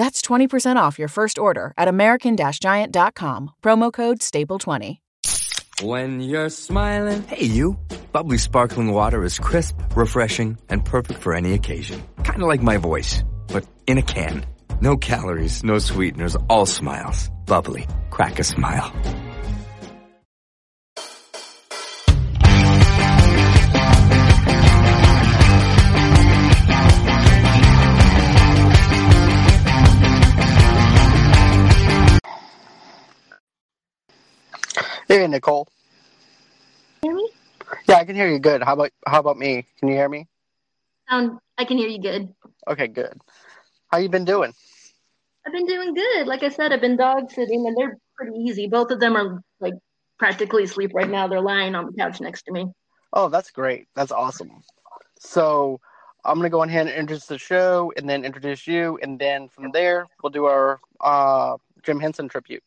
That's 20% off your first order at American Giant.com, promo code STAPLE20. When you're smiling. Hey, you. Bubbly sparkling water is crisp, refreshing, and perfect for any occasion. Kind of like my voice, but in a can. No calories, no sweeteners, all smiles. Bubbly. Crack a smile. Hey, Nicole. hear me? Yeah, I can hear you good. How about how about me? Can you hear me? Um, I can hear you good. Okay, good. How you been doing? I've been doing good. Like I said, I've been dog sitting, and they're pretty easy. Both of them are like practically asleep right now. They're lying on the couch next to me. Oh, that's great. That's awesome. So I'm gonna go ahead and introduce the show, and then introduce you, and then from there we'll do our uh, Jim Henson tribute.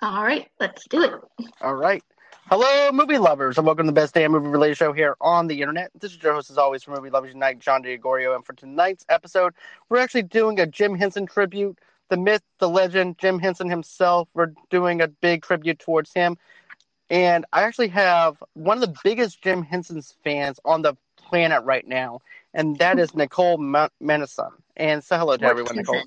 All right, let's do it. All right. Hello, movie lovers, and welcome to the best damn movie related show here on the internet. This is your host, as always, for Movie Lovers Unite, John DiGorio, and for tonight's episode, we're actually doing a Jim Henson tribute. The myth, the legend, Jim Henson himself. We're doing a big tribute towards him. And I actually have one of the biggest Jim Henson's fans on the planet right now, and that is Nicole Ma- Manison. And say hello to everyone, Nicole.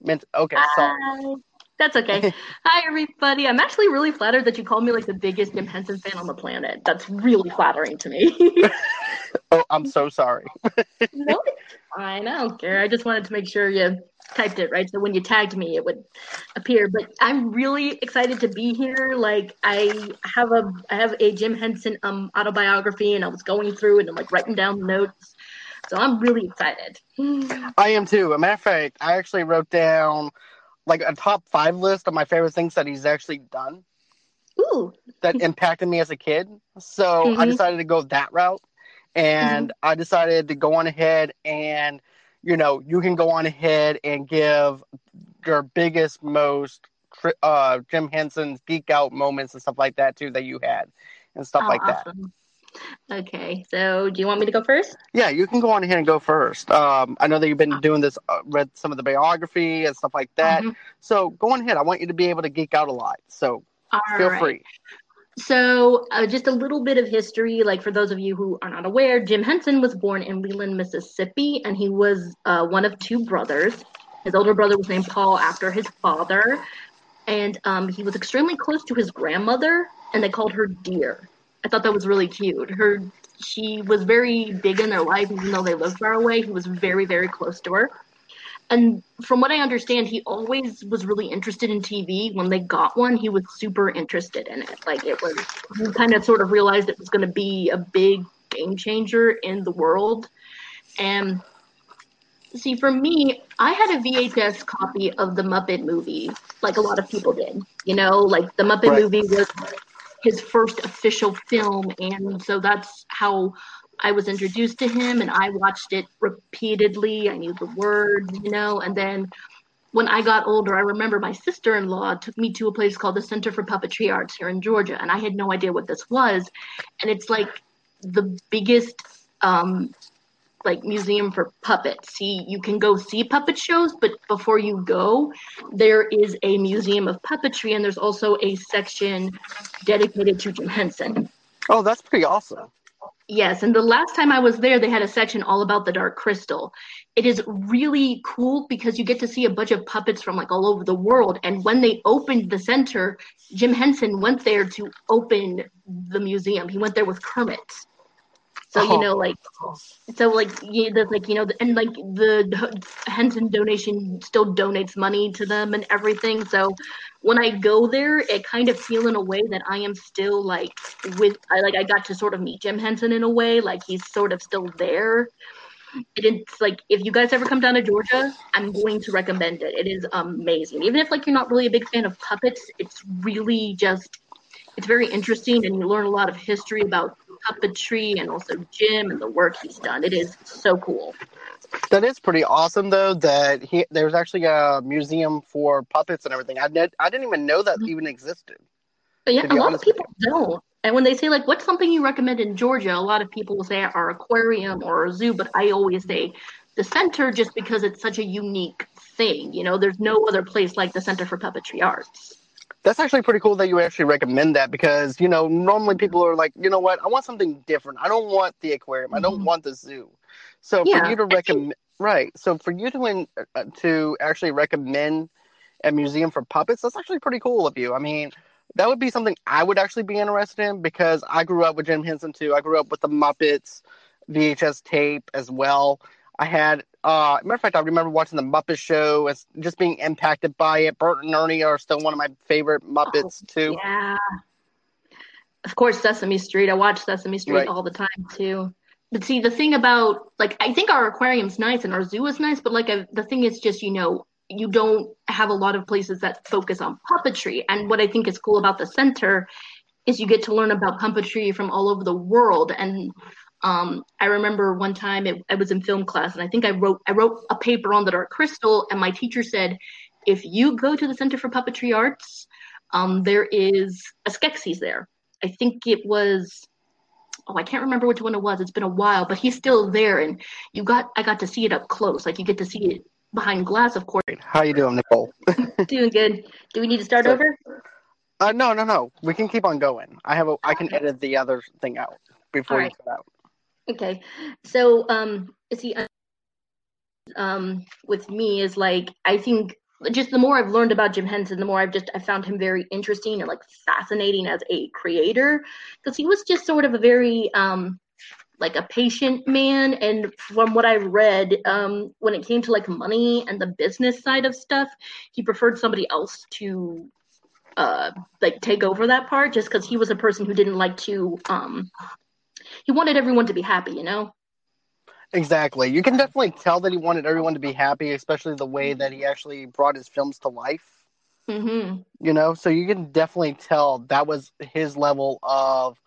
Min- okay, sorry. That's okay. Hi, everybody. I'm actually really flattered that you called me like the biggest Jim Henson fan on the planet. That's really flattering to me. Oh, I'm so sorry. no, I don't care. I just wanted to make sure you typed it right, so when you tagged me, it would appear. But I'm really excited to be here. Like I have a I have a Jim Henson um autobiography, and I was going through and I'm like writing down notes. So I'm really excited. I am too. A matter of fact, I actually wrote down like a top five list of my favorite things that he's actually done Ooh, that impacted me as a kid. So I Mhm. decided to go that route. And I decided to go on ahead and, you know, you can go on ahead and give your biggest, most uh, Jim Henson's geek out moments and stuff like that too that you had and stuff oh, like that. Okay, so do you want me to go first? Yeah, you can go on ahead and go first. Um, I know that you've been doing this, uh, read some of the biography and stuff like that. Mhm. So go on ahead. I want you to be able to geek out a lot. So All feel right. free. So, uh, just a little bit of history. Like, for those of you who are not aware, Jim Henson was born in Leland, Mississippi, and he was uh, one of two brothers. His older brother was named Paul after his father, and um, he was extremely close to his grandmother, and they called her Dear. I thought that was really cute. Her, she was very big in their life, even though they lived far away. He was very, very close to her. And from what I understand, he always was really interested in TV. When they got one, he was super interested in it. Like it was, he kind of sort of realized it was going to be a big game changer in the world. And see, for me, I had a VHS copy of the Muppet movie, like a lot of people did. You know, like the Muppet Right. movie was his first official film, and so that's how I was introduced to him and I watched it repeatedly. I knew the words, you know, and then when I got older, I remember my sister in law took me to a place called the Center for Puppetry Arts here in Georgia, and I had no idea what this was. And it's like the biggest um, like museum for puppets. See, you can go see puppet shows, but before you go, there is a museum of puppetry, and there's also a section dedicated to Jim Henson. Oh, that's pretty awesome. Yes, and the last time I was there, they had a section all about the Dark Crystal. It is really cool because you get to see a bunch of puppets from like all over the world. And when they opened the center, Jim Henson went there to open the museum. He went there with Kermit. So you Oh. know, like, so like, yeah, that's like you know, and like the Henson Foundation still donates money to them and everything. So when I go there, it kind of feel in a way that I am still like with, I like I got to sort of meet Jim Henson in a way, like he's sort of still there. And It's like if you guys ever come down to Georgia, I'm going to recommend it. It is amazing. Even if like you're not really a big fan of puppets, it's really just it's very interesting, and you learn a lot of history about puppetry and also Jim and the work he's done. It is so cool. That is pretty awesome, though. That he there's actually a museum for puppets and everything. I did, I didn't even know that Mhm. even existed. But yeah, a lot of people don't. And when they say like, "What's something you recommend in Georgia?" A lot of people will say our aquarium or a zoo, but I always say the center just because it's such a unique thing. You know, there's no other place like the Center for Puppetry Arts. That's actually pretty cool that you actually recommend that because you know normally people are like, you know what, I want something different. I don't want the aquarium. I don't Mhm. want the zoo. So for you to I think- recommend, right? So for you to in, uh, to actually recommend a museum for puppets, that's actually pretty cool of you. I mean, that would be something I would actually be interested in because I grew up with Jim Henson too. I grew up with the Muppets VHS tape as well. I had, uh, matter of fact, I remember watching the Muppet Show as just being impacted by it. Bert and Ernie are still one of my favorite Muppets too. Yeah. Of course, Sesame Street. I watch Sesame Street Right. all the time too. But see, the thing about like I think our aquarium's nice and our zoo is nice, but like I, the thing is just you know you don't have a lot of places that focus on puppetry. And what I think is cool about the center is you get to learn about puppetry from all over the world. And um, I remember one time it, I was in film class, and I think I wrote I wrote a paper on the Dark Crystal, and my teacher said, if you go to the Center for Puppetry Arts, um, there is a Skeksis there. I think it was oh I can't remember which one it was. It's been a while, but he's still there, and you got I got to see it up close. Like you get to see it behind glass, of course. How you doing, Nicole? Doing good. Do we need to start So- over? Uh, no, no, no. We can keep on going. I have a. I can edit the other thing out before All you right. cut out. Okay, so um, see, um, with me is like I think just the more I've learned about Jim Henson, the more I've just I found him very interesting and like fascinating as a creator. Because he was just sort of a very um like a patient man. And from what i read um when it came to like money and the business side of stuff he preferred somebody else to uh like take over that part just because he was a person who didn't like to um he wanted everyone to be happy you know Exactly. You can definitely tell that he wanted everyone to be happy, especially the way that he actually brought his films to life. mm-hmm You know, so you can definitely tell that was his level of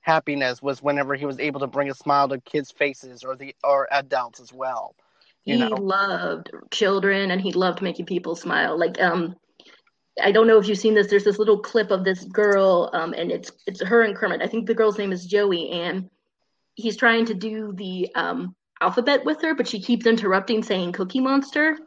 happiness was whenever he was able to bring a smile to kids' faces or the or adults as well. You he know. loved children and he loved making people smile like um I don't know if you've seen this. There's this little clip of this girl, um, and it's it's her and Kermit. I think the girl's name is Joey, and he's trying to do the um, alphabet with her, but she keeps interrupting, saying "Cookie Monster."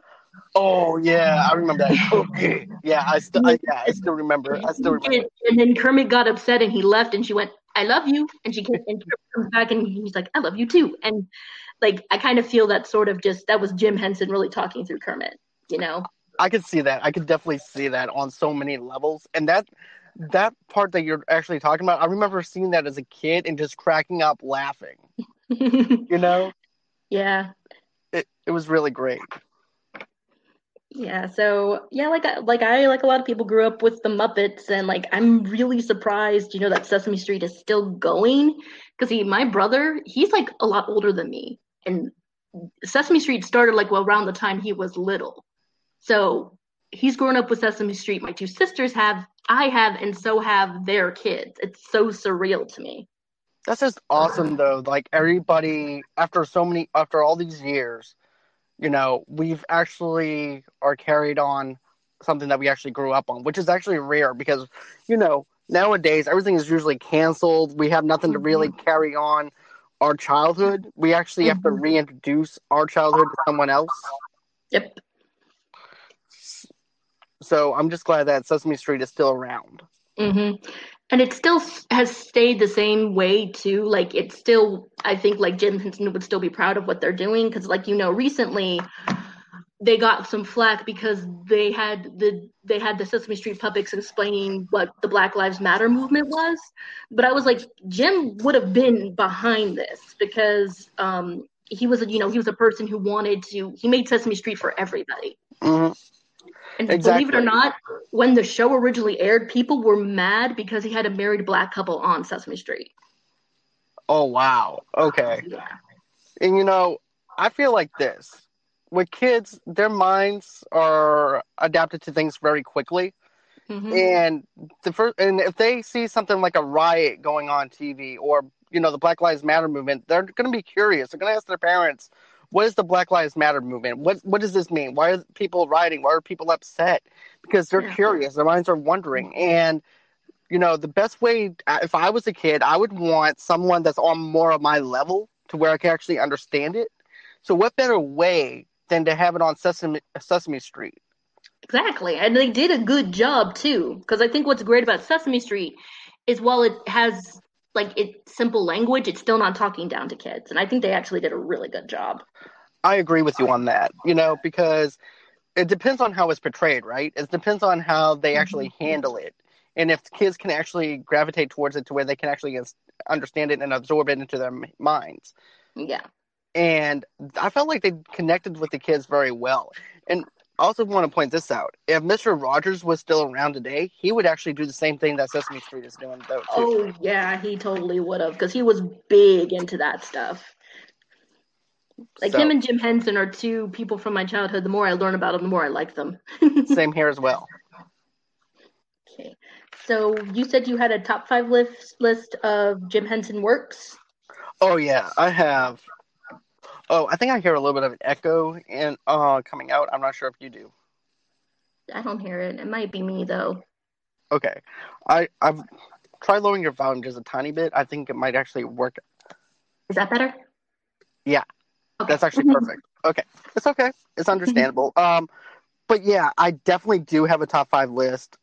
Oh yeah, I remember that. Okay. Yeah, I still yeah, I still remember. I still remember. And, and then Kermit got upset and he left, and she went, "I love you," and she came, and comes back and he's like, "I love you too," and like I kind of feel that sort of just that was Jim Henson really talking through Kermit, you know. I could see that. I could definitely see that on so many levels. And that that part that you're actually talking about, I remember seeing that as a kid and just cracking up laughing. You know, yeah, it it was really great. Yeah, so yeah, like I- like I like a lot of people grew up with the Muppets, and like I'm really surprised, you know, that Sesame Street is still going. Because he, my brother, he's like a lot older than me, and Sesame Street started like well around the time he was little. So he's grown up with Sesame Street. My two sisters have, I have, and so have their kids. It's so surreal to me. That's just awesome though. Like everybody after so many after all these years, you know, we've actually are carried on something that we actually grew up on, which is actually rare because, you know, nowadays everything is usually canceled. We have nothing to really carry on our childhood. We actually have to Mhm. reintroduce our childhood to someone else. Yep. So I'm just glad that Sesame Street is still around. Mm-hmm. And it still has stayed the same way too. Like it's still, I think, like Jim Henson would still be proud of what they're doing because, like you know, recently they got some flack because they had the they had the Sesame Street puppets explaining what the Black Lives Matter movement was. But I was like, Jim would have been behind this because um, he was, a, you know, he was a person who wanted to. He made Sesame Street for everybody. hmm And believe it or not, when the show originally aired, people were mad because he had a married black couple on Sesame Street. Oh wow. Okay. Yeah. And you know, I feel like this. With kids, their minds are adapted to things very quickly. Mhm. And the first, and if they see something like a riot going on TV or you know the Black Lives Matter movement, they're going to be curious. They're going to ask their parents, "What is the Black Lives Matter movement? What what does this mean? Why are people rioting? Why are people upset?" Because they're curious. Their minds are wondering. And you know, the best way, uh, if I was a kid, I would want someone that's on more of my level to where I can actually understand it. So, what better way than to have it on Sesame Sesame Street? Exactly. And they did a good job too. Because I think what's great about Sesame Street is while it has like it's simple language, it's still not talking down to kids. And I think they actually did a really good job. I agree with you on that, you know, because it depends on how it's portrayed, right? It depends on how they mm-hmm. actually handle it. And if kids can actually gravitate towards it to where they can actually understand it and absorb it into their minds. Yeah. And I felt like they connected with the kids very well. And also want to point this out. If Mr. Rogers was still around today, he would actually do the same thing that Sesame Street is doing, though, too. Oh yeah, he totally would have because he was big into that stuff. Like So, him and Jim Henson are two people from my childhood. The more I learn about them, the more I like them. same here as well. Okay. So you said you had a top five list list of Jim Henson works. Oh yeah, I have. Oh, I think I hear a little bit of an echo in uh coming out. I'm not sure if you do. I don't hear it. It might be me though. Okay, I I've tried lowering your volume just a tiny bit. I think it might actually work. Is that better? Yeah, Okay. that's actually perfect. Okay, it's okay. It's understandable. Um, but yeah, I definitely do have a top five list,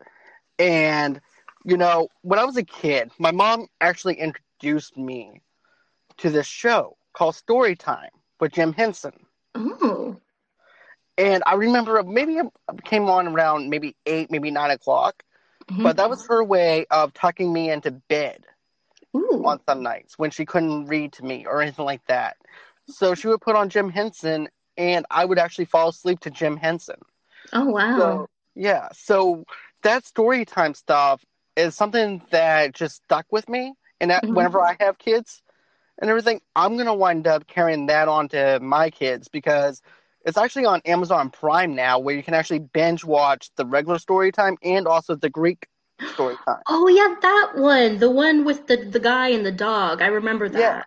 and you know, when I was a kid, my mom actually introduced me to this show called Storytime with Jim Henson. Oh. And I remember maybe it came on around maybe eight, maybe nine o'clock. Mhm. But that was her way of tucking me into bed Ooh. on some nights when she couldn't read to me or anything like that. So she would put on Jim Henson, and I would actually fall asleep to Jim Henson. Oh wow. So yeah, so that story time stuff is something that just stuck with me. And that Mhm. whenever I have kids and everything, I'm gonna wind up carrying that on to my kids because it's actually on Amazon Prime now, where you can actually binge watch the regular story time and also the Greek story time. Oh yeah, that one. The one with the the guy and the dog. I remember that. Yeah.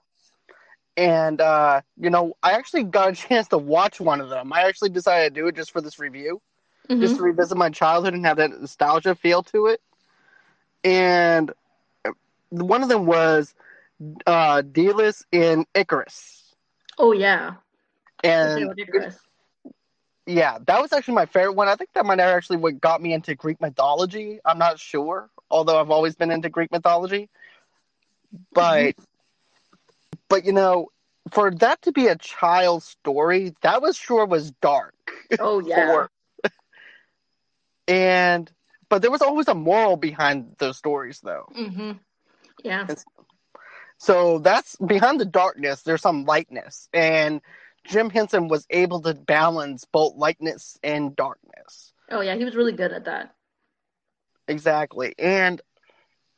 And uh, you know, I actually got a chance to watch one of them. I actually decided to do it just for this review. Mhm. just to revisit my childhood and have that nostalgia feel to it. And uh, one of them was uh, Daedalus and Icarus. Oh yeah. And Icarus. yeah, that was actually my favorite one. I think that might have actually what got me into Greek mythology. I'm not sure, although I've always been into Greek mythology. But, but you know, for that to be a child's story, that was sure was dark. Oh yeah. for and but there was always a moral behind those stories though hmm Yeah. So that's behind the darkness there's some lightness. And jim henson was able to balance both lightness and darkness. Oh yeah, he was really good at that. exactly. And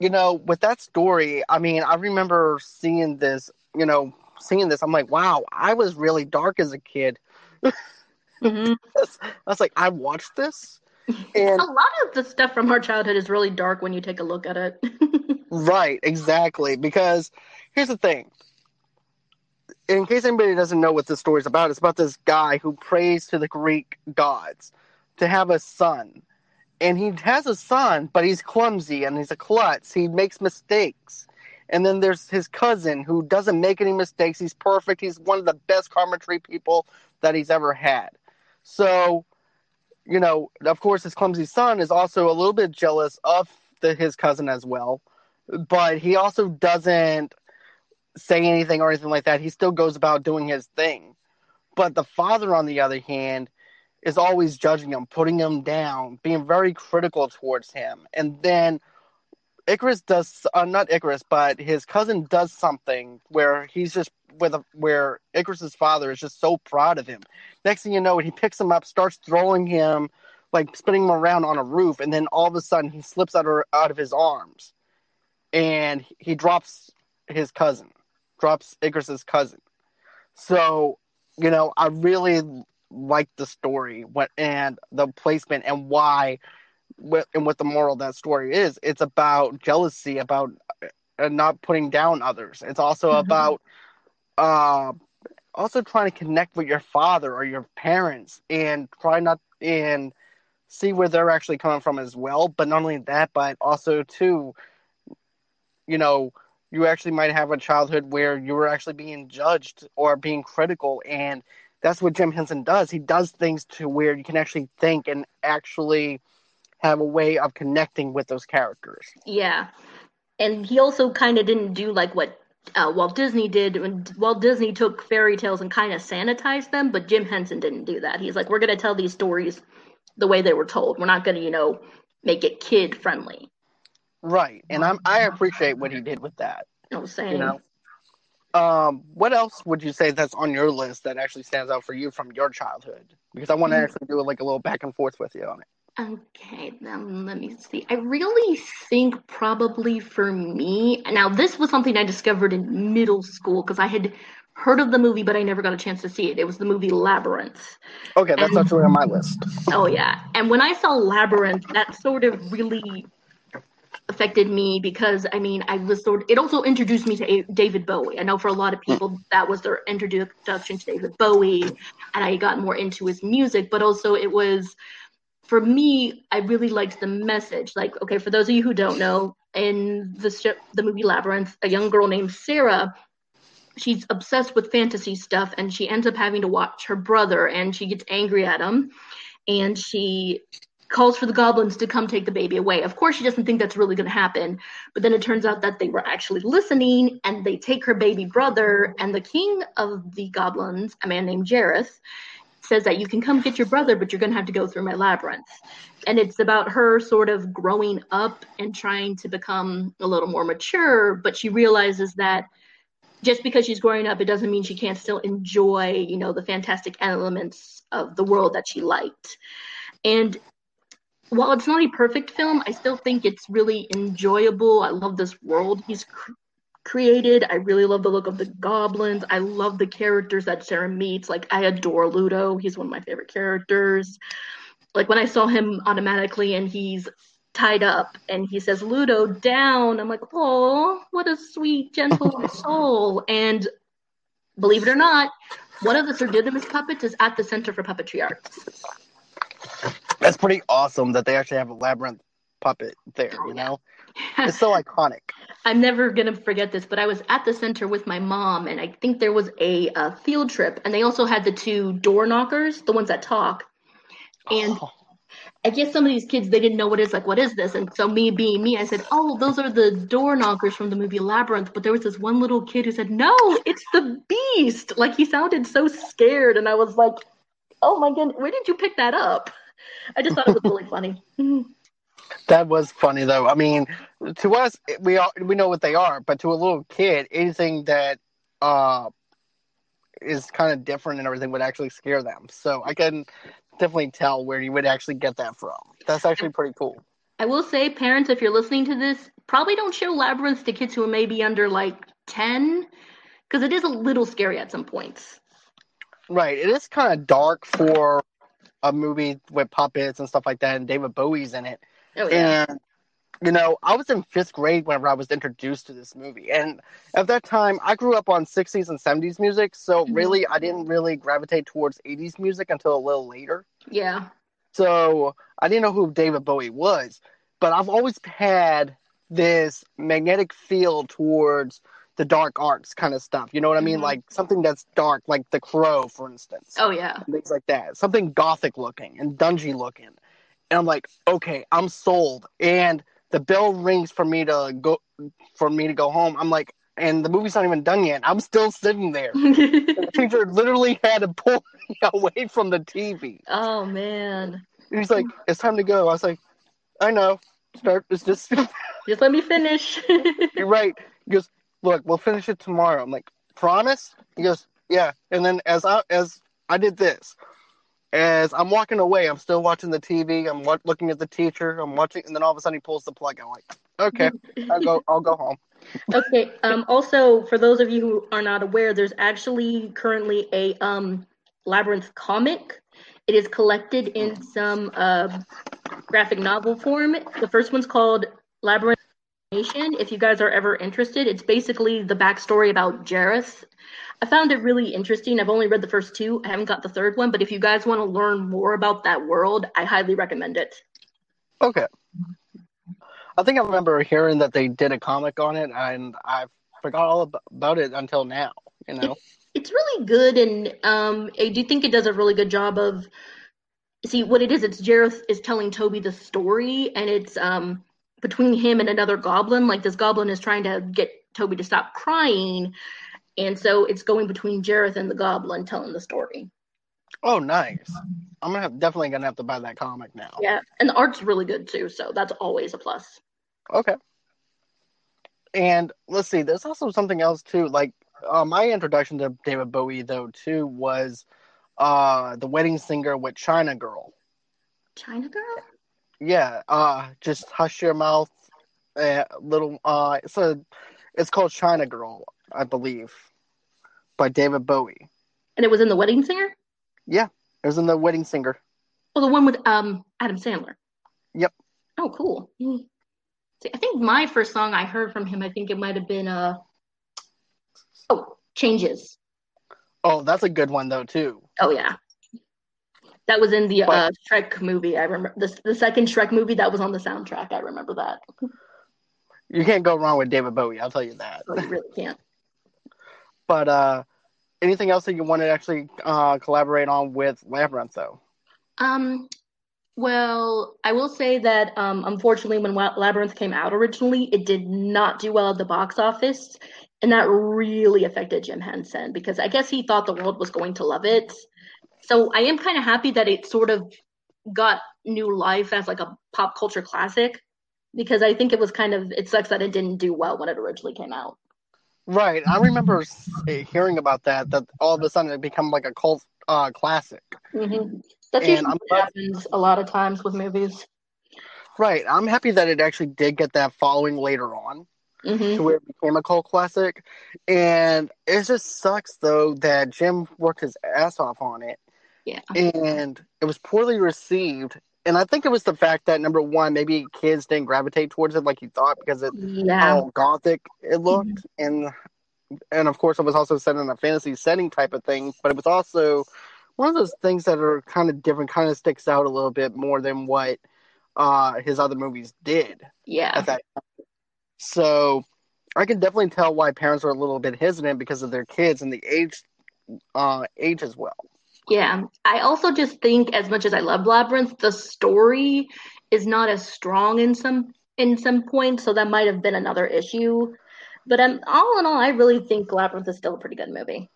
you know with that story i mean i remember seeing this you know seeing this i'm like wow i was really dark as a kid. Hmm i was like i watched this and A lot of the stuff from our childhood is really dark when you take a look at it. Right, exactly. Because here's the thing. In case anybody doesn't know what this story is about, it's about this guy who prays to the Greek gods to have a son. And he has a son, but he's clumsy and he's a klutz. He makes mistakes. And then there's his cousin who doesn't make any mistakes. He's perfect. He's one of the best carpentry people that he's ever had. So, you know, of course, his clumsy son is also a little bit jealous of the, his cousin as well but he also doesn't say anything or anything like that. He still goes about doing his thing. But the father, on the other hand, is always judging him, putting him down, being very critical towards him. And then Icarus does, uh, not Icarus, but his cousin does something where he's just with a, where Icarus's father is just so proud of him. Next thing you know, he picks him up, starts throwing him, like spinning him around on a roof, and then all of a sudden he slips out of, out of his arms and he drops his cousin, drops Icarus's cousin. So, you know, I really like the story what and the placement and why what and what the moral of that story is. It's about jealousy, about uh, not putting down others. It's also Mhm. about uh, also trying to connect with your father or your parents and try not and see where they're actually coming from as well. But not only that, but also too, you know, you actually might have a childhood where you were actually being judged or being critical and that's what Jim Henson does. He does things to where you can actually think and actually have a way of connecting with those characters. Yeah. And he also kind of didn't do like what uh, Walt Disney did when Walt Disney took fairy tales and kind of sanitized them, but Jim Henson didn't do that. He's like, we're going to tell these stories the way they were told. We're not going to, you know, make it kid friendly. Right. And I'm I appreciate what he did with that. You know what I'm saying? You know. Um, what else would you say that's on your list that actually stands out for you from your childhood? Because I want to Mm. actually do like a little back and forth with you on it. Okay, then let me see. I really think probably for me, now this was something I discovered in middle school because I had heard of the movie, but I never got a chance to see it. It was the movie Labyrinth. Okay, that's And- actually on my list. Oh yeah. And when I saw Labyrinth, that sort of really affected me because I mean, I was sort of, it also introduced me to A- David Bowie. I know for a lot of people that was their introduction to David Bowie and I got more into his music, but also it was for me, I really liked the message. Like, okay, for those of you who don't know, in the the movie Labyrinth, a young girl named Sarah she's obsessed with fantasy stuff and she ends up having to watch her brother and she gets angry at him and she calls for the goblins to come take the baby away. Of course, she doesn't think that's really going to happen, but then it turns out that they were actually listening and they take her baby brother. And the king of the goblins, a man named Jareth, says that you can come get your brother, but you're going to have to go through my labyrinth. And it's about her sort of growing up and trying to become a little more mature, but she realizes that just because she's growing up, it doesn't mean she can't still enjoy, you know, the fantastic elements of the world that she liked. And while it's not a perfect film, I still think it's really enjoyable. I love this world he's created. I really love the look of the goblins. I love the characters that Sarah meets. Like I adore Ludo. He's one of my favorite characters. Like when I saw him automatically and he's tied up and he says Ludo down, I'm like, "Oh, what a sweet gentle soul." And believe it or not, one of the Sir Didymus puppets is at the Center for Puppetry Arts. That's pretty awesome that they actually have a labyrinth puppet there, you oh, know? It's so iconic. I'm never gonna forget this, but I was at the center with my mom, and I think there was a, a field trip, and they also had the two door knockers, the ones that talk. And Oh, I guess some of these kids they didn't know what it's like. What is this? And so me being me, I said, "Oh, those are the door knockers from the movie Labyrinth." But there was this one little kid who said, "No, it's the Beast!" Like he sounded so scared, and I was like, "Oh my god, where did you pick that up?" I just thought it was really funny. that was funny though. I mean, to us, we all we know what they are, but to a little kid, anything that uh is kind of different and everything would actually scare them. So I can definitely tell where you would actually get that from. That's actually pretty cool. I will say, parents, if you're listening to this, probably don't show labyrinths to kids who are maybe under like 10, because it is a little scary at some points. Right. It is kind of dark for a movie with puppets and stuff like that, and David Bowie's in it. Oh, yeah. And you know, I was in fifth grade whenever I was introduced to this movie, and at that time, I grew up on '60s and '70s music, so Mhm. really, I didn't really gravitate towards '80s music until a little later. Yeah. So I didn't know who David Bowie was, but I've always had this magnetic feel towards the dark arts kind of stuff. You know what I mean? Mhm. Like something that's dark, like The Crow, for instance Oh, yeah. things like that. Something gothic looking and dungy looking. And I'm like, okay, I'm sold. And the bell rings for me to go for me to go home. I'm like, and the movie's not even done yet. I'm still sitting there. The teacher literally had to pull me away from the TV. oh, man. He's like, it's time to go. I was like, I know. Start. It's just Just let me finish. you're right. He goes, look, we'll finish it tomorrow. I'm like, promise? He goes, yeah. And then as I as I did this, as I'm walking away, I'm still watching the TV. I'm wa- looking at the teacher. I'm watching, and then all of a sudden he pulls the plug. I'm like, okay, I'll go. I'll go home. okay. Um, also, for those of you who are not aware, there's actually currently a um, Labyrinth comic. It is collected in some uh, graphic novel form. The first one's called Labyrinth Nation. If you guys are ever interested, it's basically the backstory about Jareth. I found it really interesting. I've only read the first two. I haven't got the third one, but if you guys want to learn more about that world, I highly recommend it. Okay. I think I remember hearing that they did a comic on it, and I forgot all about it until now. You know, it's, it's really good, and um, I do think it does a really good job of. See what it is. It's Jareth is telling Toby the story, and it's um between him and another goblin. Like this goblin is trying to get Toby to stop crying, and so it's going between Jareth and the goblin telling the story. Oh, nice. I'm gonna have, definitely gonna have to buy that comic now. Yeah, and the art's really good too, so that's always a plus. Okay. And let's see, there's also something else too. Like uh, my introduction to David Bowie, though, too, was uh, the Wedding Singer with China Girl. China Girl. Yeah, uh, just hush your mouth. Uh, little, uh, it's a, it's called China Girl, I believe, by David Bowie. And it was in the Wedding Singer. Yeah, it was in the Wedding Singer. Well, the one with um Adam Sandler. Yep. Oh, cool. See, I think my first song I heard from him, I think it might have been uh oh changes. Oh, that's a good one though too. Oh yeah, that was in the but, uh, Shrek movie. I remember the the second Shrek movie that was on the soundtrack. I remember that. You can't go wrong with David Bowie. I'll tell you that. Oh, you really can't. But uh, anything else that you want to actually uh, collaborate on with Labyrinth though? Um, well, I will say that um, unfortunately, when Labyrinth came out originally, it did not do well at the box office, and that really affected Jim Henson because I guess he thought the world was going to love it. So I am kind of happy that it sort of got new life as like a pop culture classic because I think it was kind of it sucks that it didn't do well when it originally came out. Right, I remember hearing about that. That all of a sudden it became like a cult uh, classic. Mm-hmm. That's and usually what happens a lot of times with movies. Right. I'm happy that it actually did get that following later on mm-hmm. to where it became a cult classic. And it just sucks, though, that Jim worked his ass off on it. Yeah. And it was poorly received. And I think it was the fact that number one, maybe kids didn't gravitate towards it like you thought because of yeah. how gothic it looked, mm-hmm. and and of course it was also set in a fantasy setting type of thing. But it was also one of those things that are kind of different, kind of sticks out a little bit more than what uh, his other movies did. Yeah. At that time. So I can definitely tell why parents are a little bit hesitant because of their kids and the age, uh, age as well. Yeah, I also just think, as much as I love Labyrinth, the story is not as strong in some in some points, so that might have been another issue. But um, all in all, I really think Labyrinth is still a pretty good movie.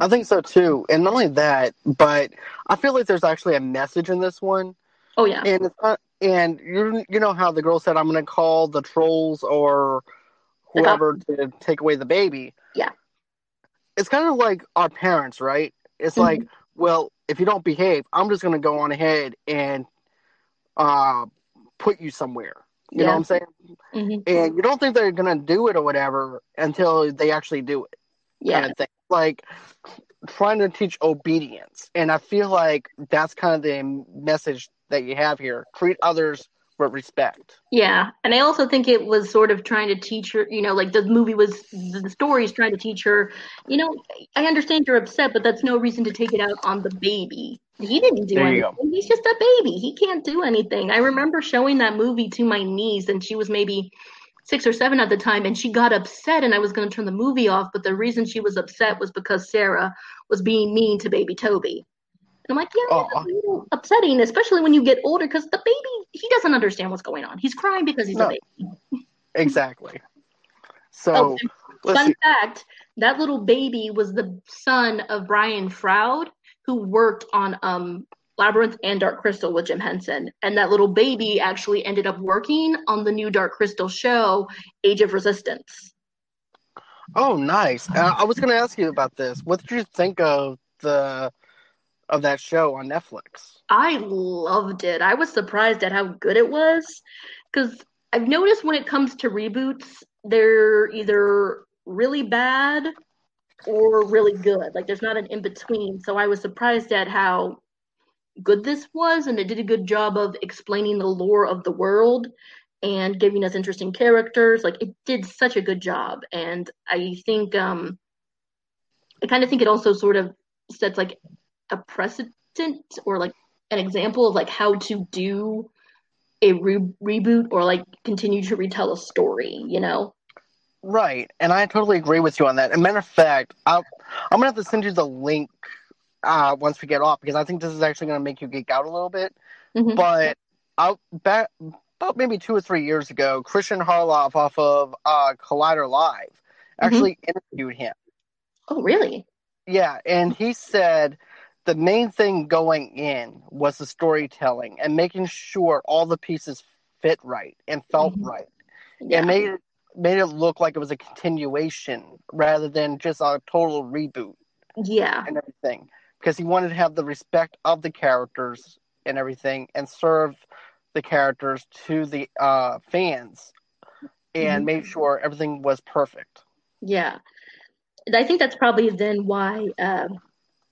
I think so too. And not only that, but I feel like there's actually a message in this one. Oh yeah. And it's not, and you you know how the girl said I'm going to call the trolls or whoever to take away the baby. Yeah. It's kind of like our parents, right? It's mm-hmm. like, well, if you don't behave, I'm just going to go on ahead and uh put you somewhere. You yeah. know what I'm saying? Mm-hmm. And you don't think they're going to do it or whatever until they actually do it. Yeah. Kind of like trying to teach obedience. And I feel like that's kind of the message that you have here. Treat others with respect. Yeah. And I also think it was sort of trying to teach her, you know, like the movie was, the story is trying to teach her, you know, I understand you're upset, but that's no reason to take it out on the baby. He didn't do there anything. He's just a baby. He can't do anything. I remember showing that movie to my niece, and she was maybe six or seven at the time, and she got upset, and I was going to turn the movie off. But the reason she was upset was because Sarah was being mean to baby Toby. And I'm like, yeah, oh. upsetting, especially when you get older, because the baby he doesn't understand what's going on. He's crying because he's no. a baby. exactly. So, oh, fun see. fact: that little baby was the son of Brian Froud, who worked on um Labyrinth and Dark Crystal with Jim Henson. And that little baby actually ended up working on the new Dark Crystal show, Age of Resistance. Oh, nice. Uh, I was going to ask you about this. What did you think of the of that show on Netflix? I loved it. I was surprised at how good it was cuz I've noticed when it comes to reboots, they're either really bad or really good. Like there's not an in between. So I was surprised at how good this was, and it did a good job of explaining the lore of the world and giving us interesting characters. Like it did such a good job, and I think um, I kind of think it also sort of sets like a precedent or like an example of like how to do a re- reboot or like continue to retell a story. You know? Right, and I totally agree with you on that. And matter of fact, I'll, I'm gonna have to send you the link uh, once we get off because I think this is actually gonna make you geek out a little bit. Mhm. But I'll back about maybe two or three years ago, Christian Harloff off of uh, Collider Live actually interviewed him. Oh, really? Yeah, and he said the main thing going in was the storytelling and making sure all the pieces fit right and felt Mhm. right. Yeah. and made it made it look like it was a continuation rather than just a total reboot yeah. and everything because he wanted to have the respect of the characters and everything and serve the characters to the uh, fans and Mhm. made sure everything was perfect Yeah. I think that's probably then why um,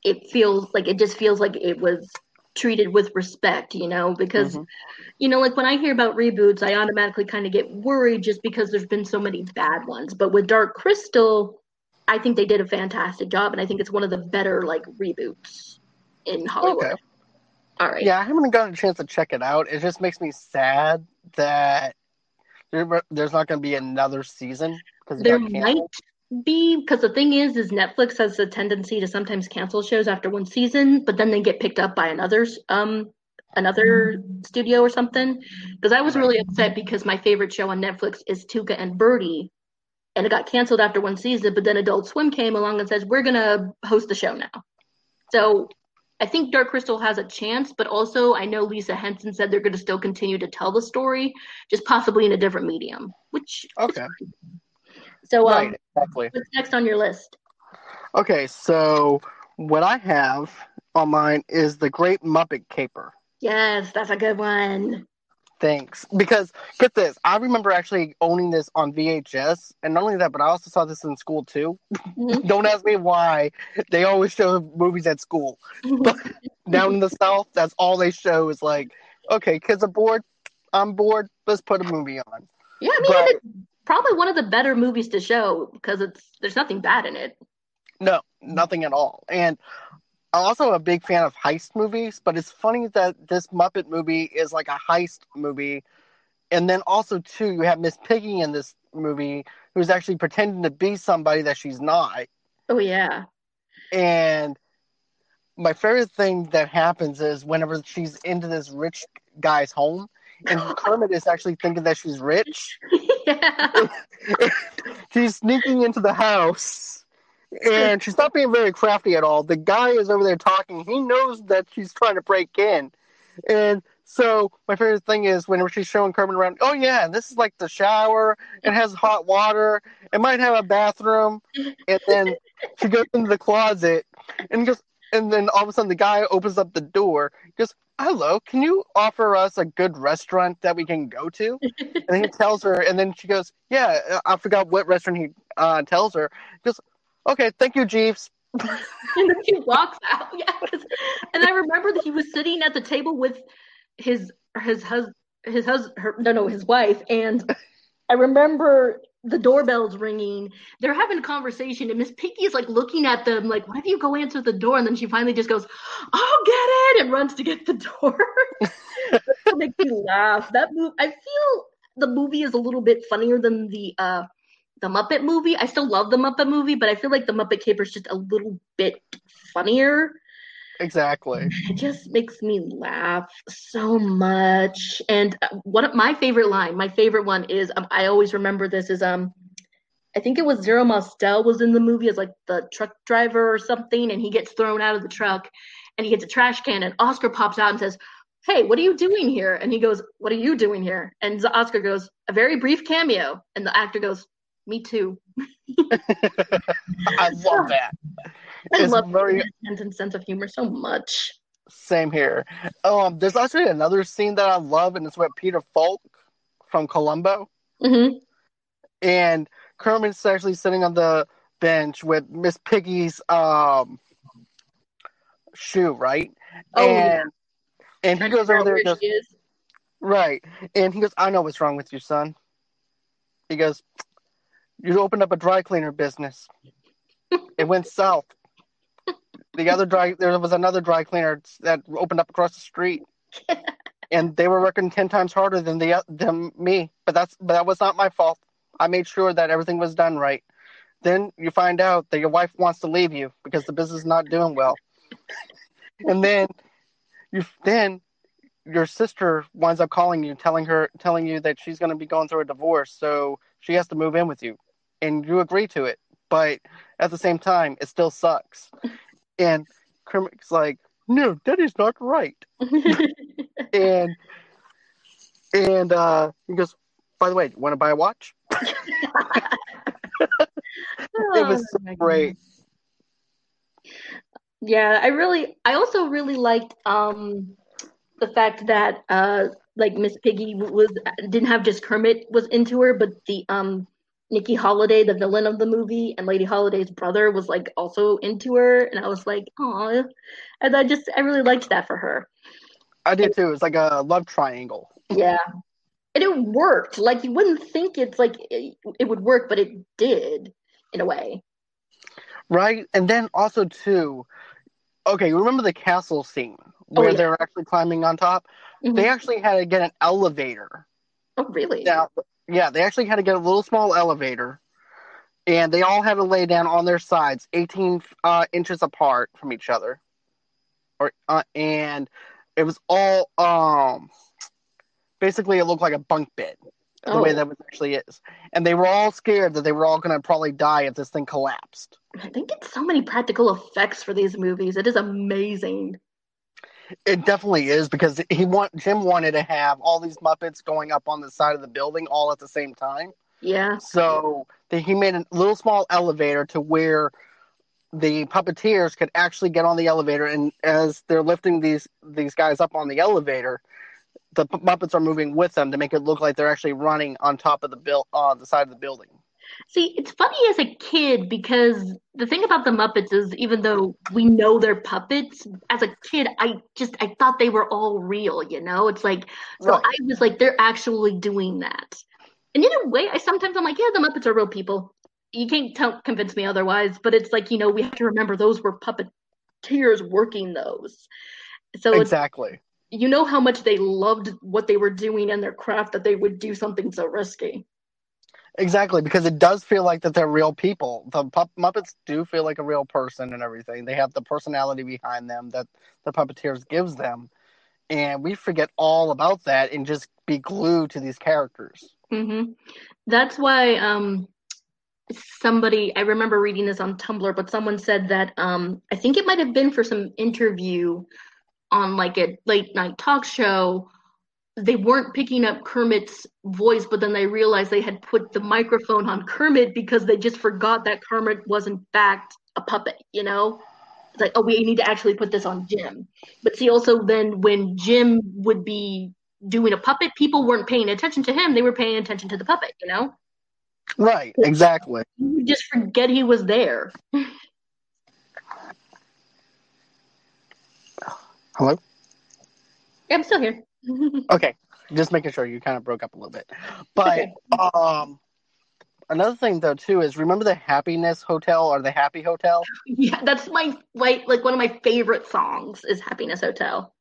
it feels like it just feels like it was treated with respect, you know, because Mhm. you know, like when I hear about reboots, I automatically kind of get worried just because there's been so many bad ones. But with Dark Crystal, I think they did a fantastic job, and I think it's one of the better like reboots in Hollywood. Okay. All right. yeah i haven't gotten a chance to check it out it just makes me sad that there's not going to be another season because There might be because the thing is, is Netflix has a tendency to sometimes cancel shows after one season, but then they get picked up by another um another studio or something. Because I was really upset because my favorite show on Netflix is Tuca and Bertie, and it got canceled after one season. But then Adult Swim came along and says we're gonna host the show now. So I think Dark Crystal has a chance, but also I know Lisa Henson said they're gonna still continue to tell the story, just possibly in a different medium. Which okay fine. So um, exactly What's next on your list? Okay, so what I have on mine is the Great Muppet Caper. Yes, that's a good one. Thanks. Because get this, I remember actually owning this on VHS, and not only that, but I also saw this in school too. Mhm. Don't ask me why. They always show movies at school. but Down in the South, that's all they show is like, okay, kids are bored. I'm bored. Let's put a movie on. yeah, I mean, But- probably one of the better movies to show because it's there's nothing bad in it. No, nothing at all. And I'm also a big fan of heist movies, but it's funny that this Muppet movie is like a heist movie. And then also too, you have Miss Piggy in this movie who's actually pretending to be somebody that she's not. Oh yeah, And my favorite thing that happens is whenever she's into this rich guy's home and Kermit is actually thinking that she's rich. yeah, she's sneaking into the house and she's not being very crafty at all. The guy is over there talking. He knows that she's trying to break in. And so my favorite thing is whenever she's showing Kermit around, oh yeah, this is like the shower. It has hot water. It might have a bathroom. And then she goes into the closet and goes and then all of a sudden the guy opens up the door, goes, Hello, can you offer us a good restaurant that we can go to? And then he tells her, and then she goes, "Yeah, I forgot what restaurant he uh, tells her." He goes, "Okay, thank you, Jeeves." and then she walks out. Yeah, and I remember that he was sitting at the table with his his hus his hus her, no no his wife, and I remember the doorbell's ringing. They're having a conversation, and Miss Piggy is like looking at them, like, "Why do you go answer the door?" And then she finally just goes, "I'll get it," and runs to get the door. that makes me laugh. That move, I feel the movie is a little bit funnier than the uh the Muppet movie. I still love the Muppet movie, but I feel like the Muppet Caper is just a little bit funnier. Exactly. It just makes me laugh so much. And uh, one of my favorite line, my favorite one is um, I always remember this is um I think it was Zero Mostel was in the movie as like the truck driver or something, and he gets thrown out of the truck and he gets a trash can, and Oscar pops out and says, Hey, what are you doing here? And he goes, What are you doing here? And Oscar goes, A very brief cameo. And the actor goes, Me too. I love that. I It's love very Henson's sense of humor so much. same here. Um, there's actually another scene that I love, and it's with Peter Falk from Columbo, hmm and Kermit's actually sitting on the bench with Miss Piggy's um shoe, right? Oh, and And he goes over there and goes. Right. And he goes, I know what's wrong with you, son. He goes, You opened up a dry cleaner business. it went south. The other dry there was another dry cleaner that opened up across the street. and they were working ten times harder than the than me. But that's but that was not my fault. I made sure that everything was done right. Then you find out that your wife wants to leave you because the business is not doing well. and then you then your sister winds up calling you, telling her, telling you that she's going to be going through a divorce, so she has to move in with you, and you agree to it. But at the same time, it still sucks. And Kermit's like, "No, that is not right." And and uh, he goes, "By the way, want to buy a watch?" It was Oh, great. Yeah, I really, I also really liked um the fact that uh like Miss Piggy was didn't have just Kermit was into her, but the um Nicky Holiday, the villain of the movie, and Lady Holiday's brother was like also into her, and I was like, oh, and I just I really liked that for her. I did too. It's like a love triangle. Yeah. And it worked. Like you wouldn't think it's like it, it would work, but it did in a way. Right? And then also too, okay, remember the castle scene where Oh, yeah. they're actually climbing on top? Mhm. They actually had to get an elevator. Oh, really? Now, yeah, they actually had to get a little small elevator, and they all had to lay down on their sides, 18 uh, inches apart from each other, or uh, and it was all um, basically it looked like a bunk bed, the Oh. way that it actually is, and they were all scared that they were all going to probably die if this thing collapsed. I think it's so many practical effects for these movies. It is amazing. It definitely is because he want Jim wanted to have all these Muppets going up on the side of the building all at the same time. Yeah. So he made a little small elevator to where the puppeteers could actually get on the elevator, and as they're lifting these these guys up on the elevator, the Muppets are moving with them to make it look like they're actually running on top of the build on uh, the side of the building. See, it's funny as a kid because the thing about the Muppets is even though we know they're puppets, as a kid, I just I thought they were all real, you know? It's like so Right. I was like they're actually doing that. And in a way, I sometimes I'm like, yeah, the Muppets are real people. You can't tell convince me otherwise, but it's like, you know, we have to remember those were puppeteers working those. So exactly. you know how much they loved what they were doing and their craft that they would do something so risky. Exactly, because it does feel like that they're real people. The Muppets do feel like a real person and everything. They have the personality behind them that the puppeteers gives them, and we forget all about that and just be glued to these characters. hmm That's why um somebody I remember reading this on Tumblr, but someone said that um I think it might have been for some interview on like a late night talk show. They weren't picking up Kermit's voice, but then they realized they had put the microphone on Kermit because they just forgot that Kermit was in fact a puppet, you know? It's like, oh, we need to actually put this on Jim. But see, also then when Jim would be doing a puppet, people weren't paying attention to him; they were paying attention to the puppet. You know, Right, exactly. you just forget he was there. Hello? Yeah, I'm still here. Okay, just making sure you kind of broke up a little bit. But um, another thing though too is remember the Happiness Hotel or the Happy Hotel? yeah, that's my like like one of my favorite songs is Happiness Hotel.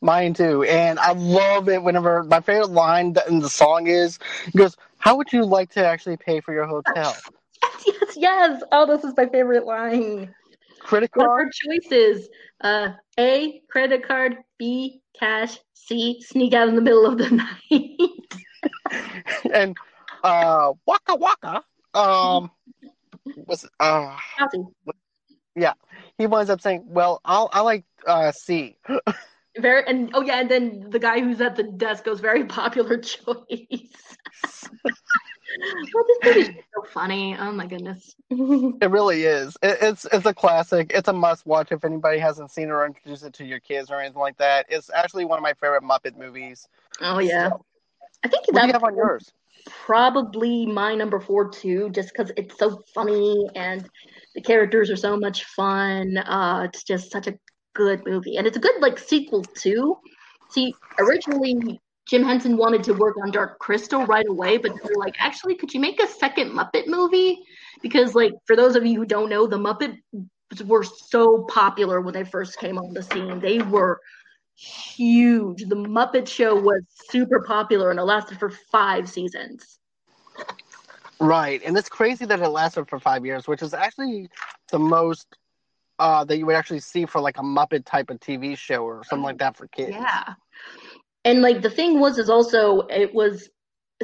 Mine too, and I love it. Whenever my favorite line in the song is, goes, "How would you like to actually pay for your hotel? Yes, yes, yes. Oh, this is my favorite line. Credit What are our card? choices? Uh, A, credit card. B, cash. C, sneak out in the middle of the night. and uh, Wocka Wocka." Um, was uh, Bouncy. he winds up saying, "Well, I'll I like uh C." Very and oh yeah, and then the guy who's at the desk goes very popular choice. well, this movie's so funny. Oh my goodness. It really is. It, it's it's a classic. It's a must watch if anybody hasn't seen it or introduced it to your kids or anything like that. It's actually one of my favorite Muppet movies. oh yeah. So, I think what do you have on yours? probably my number four too, just because it's so funny and the characters are so much fun. Uh, it's just such a good movie, and it's a good like sequel too. See, originally Jim Henson wanted to work on Dark Crystal right away, but they're like, actually, could you make a second Muppet movie? Because, like, for those of you who don't know, the Muppets were so popular when they first came on the scene. They were huge. The Muppet Show was super popular and it lasted for five seasons. Right, and it's crazy that it lasted for five years, which is actually the most uh, that you would actually see for like a Muppet type of TV show or something like that for kids. Yeah, and like the thing was, is also it was.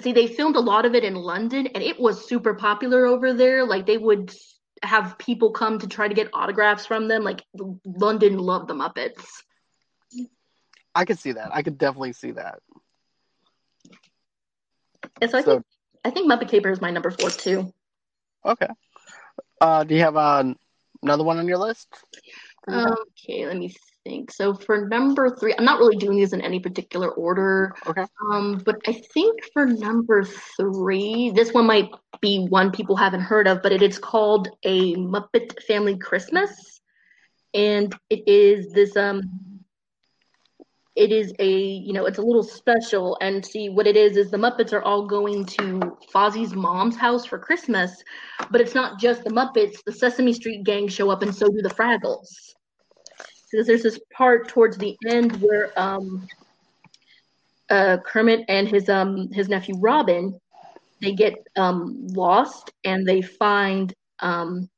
See, they filmed a lot of it in London, and it was super popular over there. Like they would have people come to try to get autographs from them. Like London loved the Muppets. I could see that. I could definitely see that. And so I think I think Muppet Caper is my number four too. Okay. Uh, do you have uh, another one on your list? Okay, let me think. So for number three, I'm not really doing these in any particular order. Okay. Um, but I think for number three, this one might be one people haven't heard of, but it is called a Muppet Family Christmas, and it is this um, it is a you know it's a little special, and see what it is is the Muppets are all going to Fozzie's mom's house for Christmas, but it's not just the Muppets. The Sesame Street gang show up, and so do the Fraggles. Because there's this part towards the end where um, uh, Kermit and his um his nephew Robin, they get um lost and they find um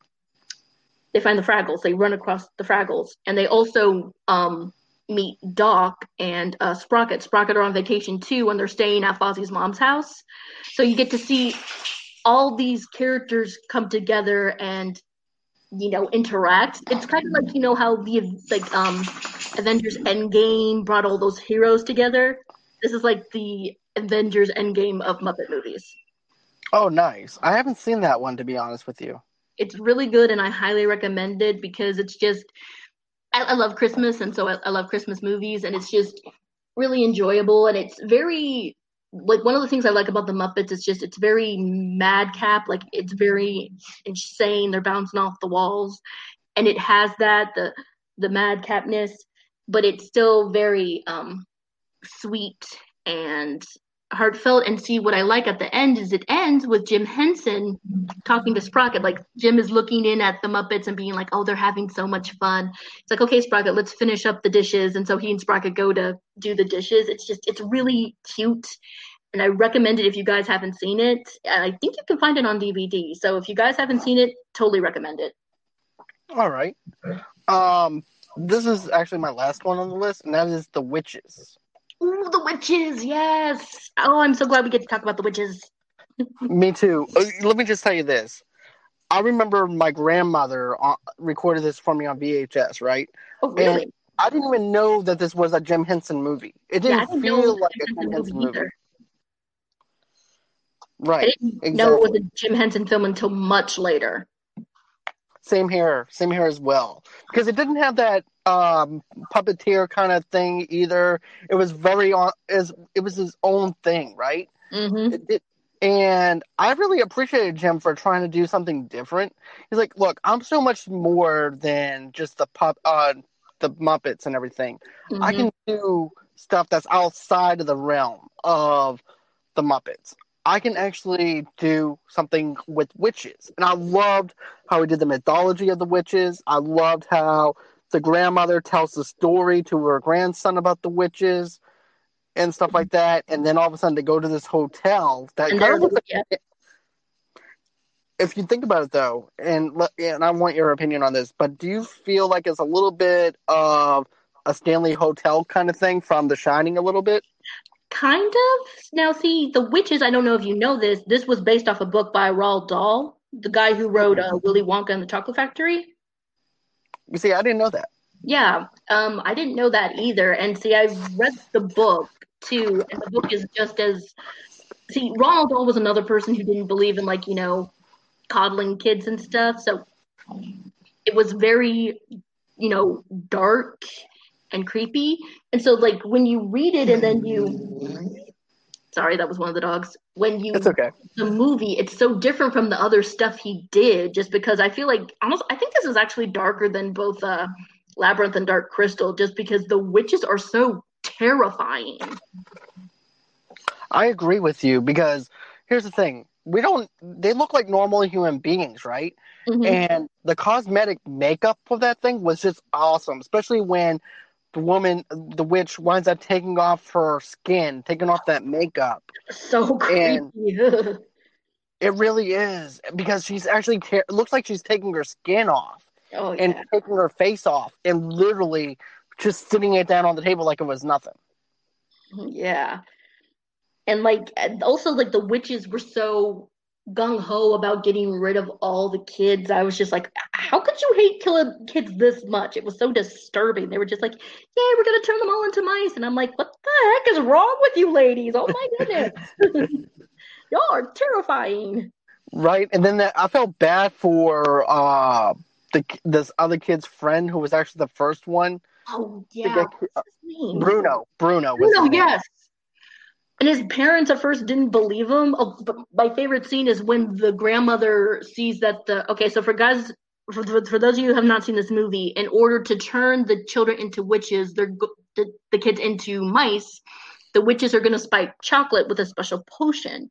they find the Fraggles. They run across the Fraggles, and they also um meet Doc and uh, Sprocket. Sprocket are on vacation too, when they're staying at Fozzie's mom's house. So you get to see all these characters come together and you know interact. It's kind of like you know how the like um Avengers Endgame brought all those heroes together. This is like the Avengers Endgame of Muppet movies. Oh, nice. I haven't seen that one to be honest with you. It's really good, and I highly recommend it because it's just I, I love Christmas, and so I, I love Christmas movies, and it's just really enjoyable, and it's very like one of the things I like about the Muppets is just it's very madcap, like it's very insane. They're bouncing off the walls, and it has that the the madcapness, but it's still very um sweet and heartfelt. And see what I like at the end is it ends with Jim Henson talking to Sprocket. Like Jim is looking in at the Muppets and being like, "Oh, they're having so much fun." It's like, "Okay, Sprocket, let's finish up the dishes." And so he and Sprocket go to do the dishes. It's just it's really cute. And I recommend it if you guys haven't seen it. I think you can find it on DVD. So if you guys haven't seen it, totally recommend it. All right. Um, this is actually my last one on the list, and that is The Witches. Ooh, the witches, yes. Oh, I'm so glad we get to talk about the witches. Me too. Uh, Let me just tell you this. I remember my grandmother uh, recorded this for me on VHS, right? Oh, really? And I didn't even know that this was a Jim Henson movie. It didn't I didn't feel like a Jim a Henson movie either. I Right. didn't know it was Exactly. a Jim Henson film until much later. Same here. Same here as well. Because it didn't have that um, puppeteer kind of thing either. It was very on. Is it was his own thing, right? hmm It, it, and I really appreciated Jim for trying to do something different. He's like, "Look, I'm so much more than just the pup, uh, the Muppets and everything. I can do stuff that's outside of the realm of the Muppets. I can actually do something with witches. And I loved how he did the mythology of the witches. I loved how the grandmother tells the story to her grandson about the witches and stuff like that. And then all of a sudden they go to this hotel that kind of looks like yeah, if you think about it though, and and I want your opinion on this, but do you feel like it's a little bit of a Stanley Hotel kind of thing from The Shining a little bit? kind of. Now, see, the witches. I don't know if you know this. This was based off a book by Roald Dahl, the guy who wrote uh, Willy Wonka and the Chocolate Factory. You see, I didn't know that. Yeah, um, I didn't know that either. And see, I read the book too, and the book is just as see, Ronald Dahl was another person who didn't believe in like, you know, coddling kids and stuff. So it was very, you know, dark and creepy. And so like when you read it and then you sorry, that was one of the dogs. When you okay. the movie, it's so different from the other stuff he did, just because I feel like almost I think this is actually darker than both uh Labyrinth and Dark Crystal just because the witches are so terrifying. I agree with you because here's the thing. We don't they look like normal human beings, right? Mhm. And the cosmetic makeup of that thing was just awesome, especially when the woman the witch winds up taking off her skin, taking off that makeup. so creepy. And- It really is because she's actually it looks like she's taking her skin off oh and yeah. taking her face off and literally just sitting it down on the table like it was nothing. Yeah. And like also like the witches were so gung ho about getting rid of all the kids. I was just like, how could you hate killing kids this much? It was so disturbing. They were just like, yay, we're gonna turn them all into mice. And I'm like, what the heck is wrong with you ladies? Oh my goodness. Y'all are terrifying. Right, and then that, I felt bad for uh the this other kid's friend who was actually the first one. The yeah. What's his? Bruno. Bruno. Was Bruno, yes. And his parents at first didn't believe him. Oh, my favorite scene is when the grandmother sees that the okay. So for guys, for, for, for those of you who have not seen this movie, in order to turn the children into witches, they're the, the kids into mice. The witches are going to spike chocolate with a special potion.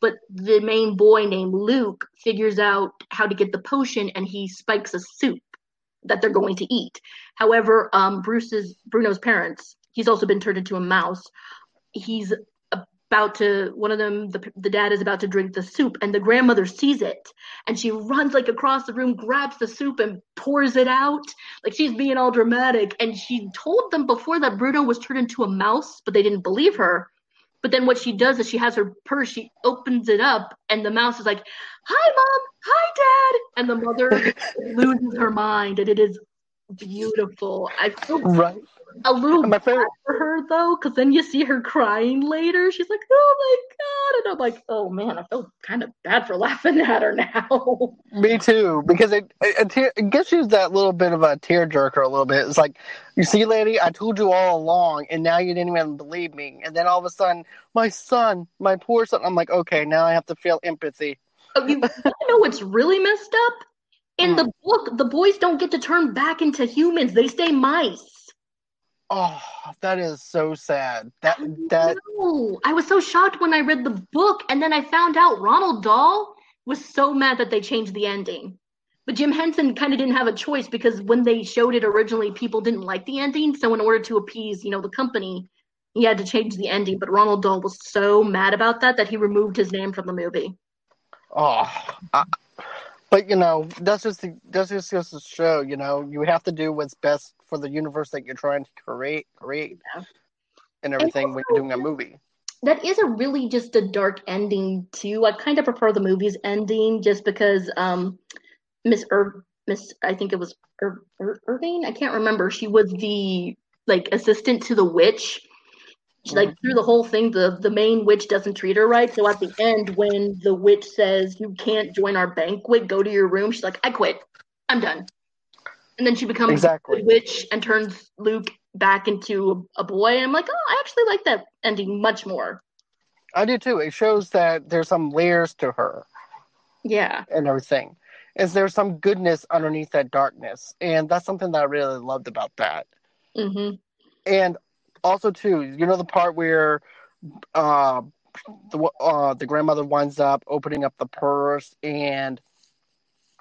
But the main boy named Luke figures out how to get the potion, and he spikes a soup that they're going to eat. However, um, Bruce's Bruno's parents, he's also been turned into a mouse. He's about to one of them the, the dad is about to drink the soup and the grandmother sees it and she runs like across the room grabs the soup and pours it out. Like she's being all dramatic and she told them before that bruno was turned into a mouse but they didn't believe her. But then what she does is she has her purse she opens it up and the mouse is like hi mom! Hi dad! And the mother loses her mind and it is beautiful i feel Right. a little My favorite. for her though, because then you see her crying later. She's like, "Oh my god!" And I'm like, "Oh man, I feel kind of bad for laughing at her now." Me too, because it it, it, it gives you that little bit of a tearjerker. A little bit. It's like, you see, lady, I told you all along, and now you didn't even believe me. And then all of a sudden, my son, my poor son. I'm like, okay, now I have to feel empathy. Oh, you wanna know what's really messed up? In mm. the book, the boys don't get to turn back into humans; they stay mice. Oh, that is so sad. That that No, I was so shocked when I read the book, and then I found out Ronald Dahl was so mad that they changed the ending. But Jim Henson kind of didn't have a choice because when they showed it originally, people didn't like the ending. So in order to appease, you know, the company, he had to change the ending. But Ronald Dahl was so mad about that that he removed his name from the movie. Oh, I, but you know, that's just the, that's just goes to show. You know, you have to do what's best for the universe that you're trying to create, create, Yeah. and everything when you're doing a movie. That is a really just a dark ending too. I kind of prefer the movie's ending just because um Miss Ir- Miss I think it was Ir- Ir- Irving, I can't remember. She was the like assistant to the witch. She, like through the whole thing, the the main witch doesn't treat her right. So at the end, when the witch says you can't join our banquet, go to your room, she's like, I quit, I'm done. And then she becomes Exactly. a witch and turns Luke back into a, boy. And I'm like, oh, I actually like that ending much more. I do too. It shows that there's some layers to her Yeah. and everything. Is there some goodness underneath that darkness? And that's something that I really loved about that. hmm And also too, you know the part where uh the uh the grandmother winds up opening up the purse and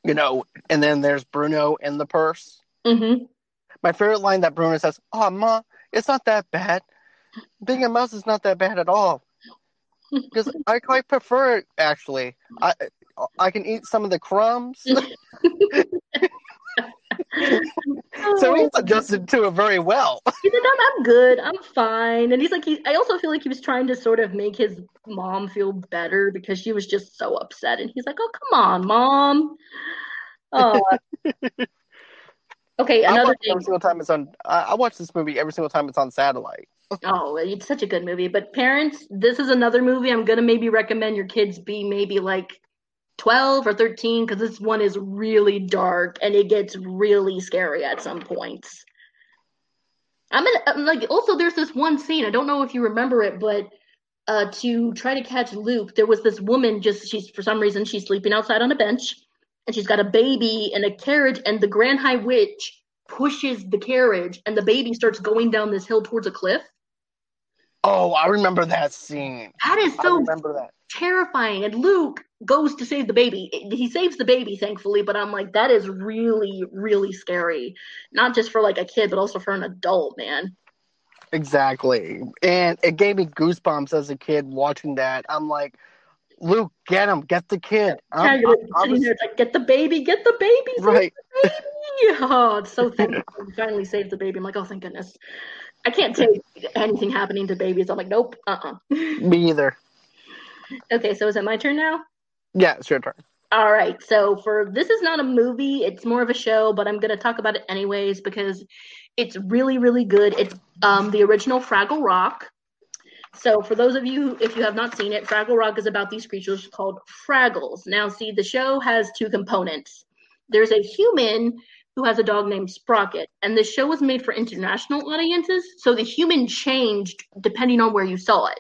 you know, and then there's Bruno in the purse. Mm-hmm. My favorite line that Bruno says, "Oh, ma, it's not that bad. Being a mouse is not that bad at all." Because I quite prefer it actually. I I can eat some of the crumbs. so he's oh. adjusted to it very well. He's like, I'm, I'm good. I'm fine. And he's like, he, I also feel like he was trying to sort of make his mom feel better because she was just so upset. And he's like, oh, come on, mom. Oh. okay, another thing. every single time it's on. I, I watch this movie every single time it's on satellite. Oh, it's such a good movie. But parents, this is another movie I'm gonna maybe recommend your kids be maybe like 12 or 13 because this one is really dark and it gets really scary at some points. I'm, gonna, I'm like also there's this one scene I don't know if you remember it, but uh, to try to catch Luke, there was this woman just she's for some reason she's sleeping outside on a bench and she's got a baby in a carriage and the Grand High Witch pushes the carriage and the baby starts going down this hill towards a cliff. Oh, I remember that scene. That is so remember that. terrifying. And Luke goes to save the baby. He saves the baby, thankfully, but I'm like, that is really, really scary. Not just for like a kid, but also for an adult, man. Exactly. And it gave me goosebumps as a kid watching that. I'm like, Luke, get him, get the kid. I'm- Yeah, you're I sitting was- there, like, get the baby, get the baby, save right. the baby. Oh, it's so thankful. We finally saved the baby. I'm like, oh, thank goodness. I can't take anything happening to babies. I'm like, nope, uh uh Me either. Okay, so is it my turn now? Yeah, it's your turn. All right. So for this is not a movie, it's more of a show, but I'm going to talk about it anyways because it's really really good. It's um the original Fraggle Rock. So for those of you if you have not seen it, Fraggle Rock is about these creatures called Fraggles. Now see, the show has two components. There's a human who has a dog named Sprocket, and the show was made for international audiences, so the human changed depending on where you saw it.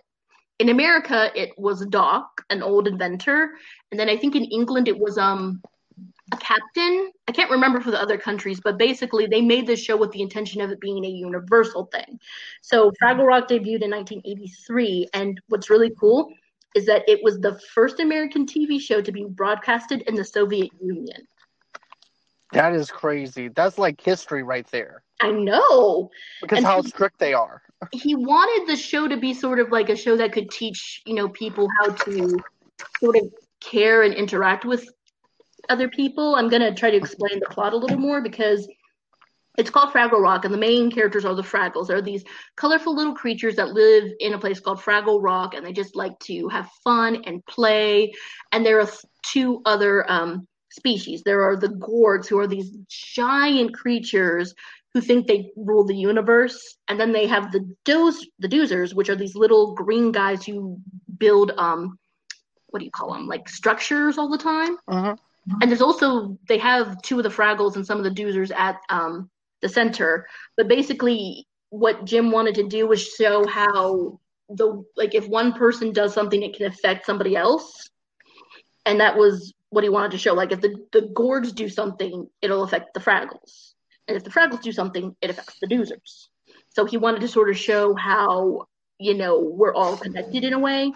In America, it was Doc, an old inventor, and then I think in England it was um a captain. I can't remember for the other countries, but basically they made this show with the intention of it being a universal thing. So Fraggle Rock debuted in 1983, and what's really cool is that it was the first American TV show to be broadcasted in the Soviet Union. That is crazy. That's like history right there. I know. Because And how strict they are. He wanted the show to be sort of like a show that could teach you know people how to sort of care and interact with other people. I'm going to try to explain the plot a little more because it's called fraggle rock and the main characters are the fraggles. They're these colorful little creatures that live in a place called fraggle rock and they just like to have fun and play. And there are two other um, species. There are the Gorgs who are these giant creatures who think they rule the universe, and then they have the doze the doozers, which are these little green guys who build um what do you call them like structures all the time. Mhm. And there's also they have two of the Fraggles and some of the doozers at um the center, but basically what Jim wanted to do was show how the like if one person does something, it can affect somebody else, and that was what he wanted to show. Like if the the Gorgs do something, it'll affect the Fraggles and if the Fraggles do something, it affects the Doozers. So he wanted to sort of show how you know we're all connected in a way.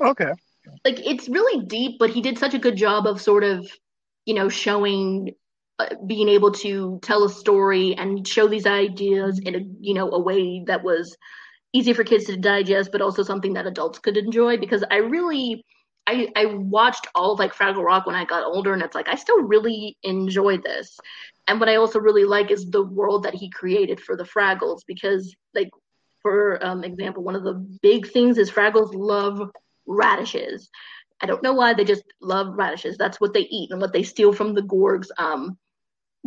Okay. Like it's really deep, but he did such a good job of sort of you know showing, uh, being able to tell a story and show these ideas in a you know a way that was easy for kids to digest, but also something that adults could enjoy. Because I really. I, I watched all of like Fraggle Rock when I got older, and it's like I still really enjoy this. And what I also really like is the world that he created for the Fraggles, because like for um, example, one of the big things is Fraggles love radishes. I don't know why they just love radishes. That's what they eat and what they steal from the Gorg's um,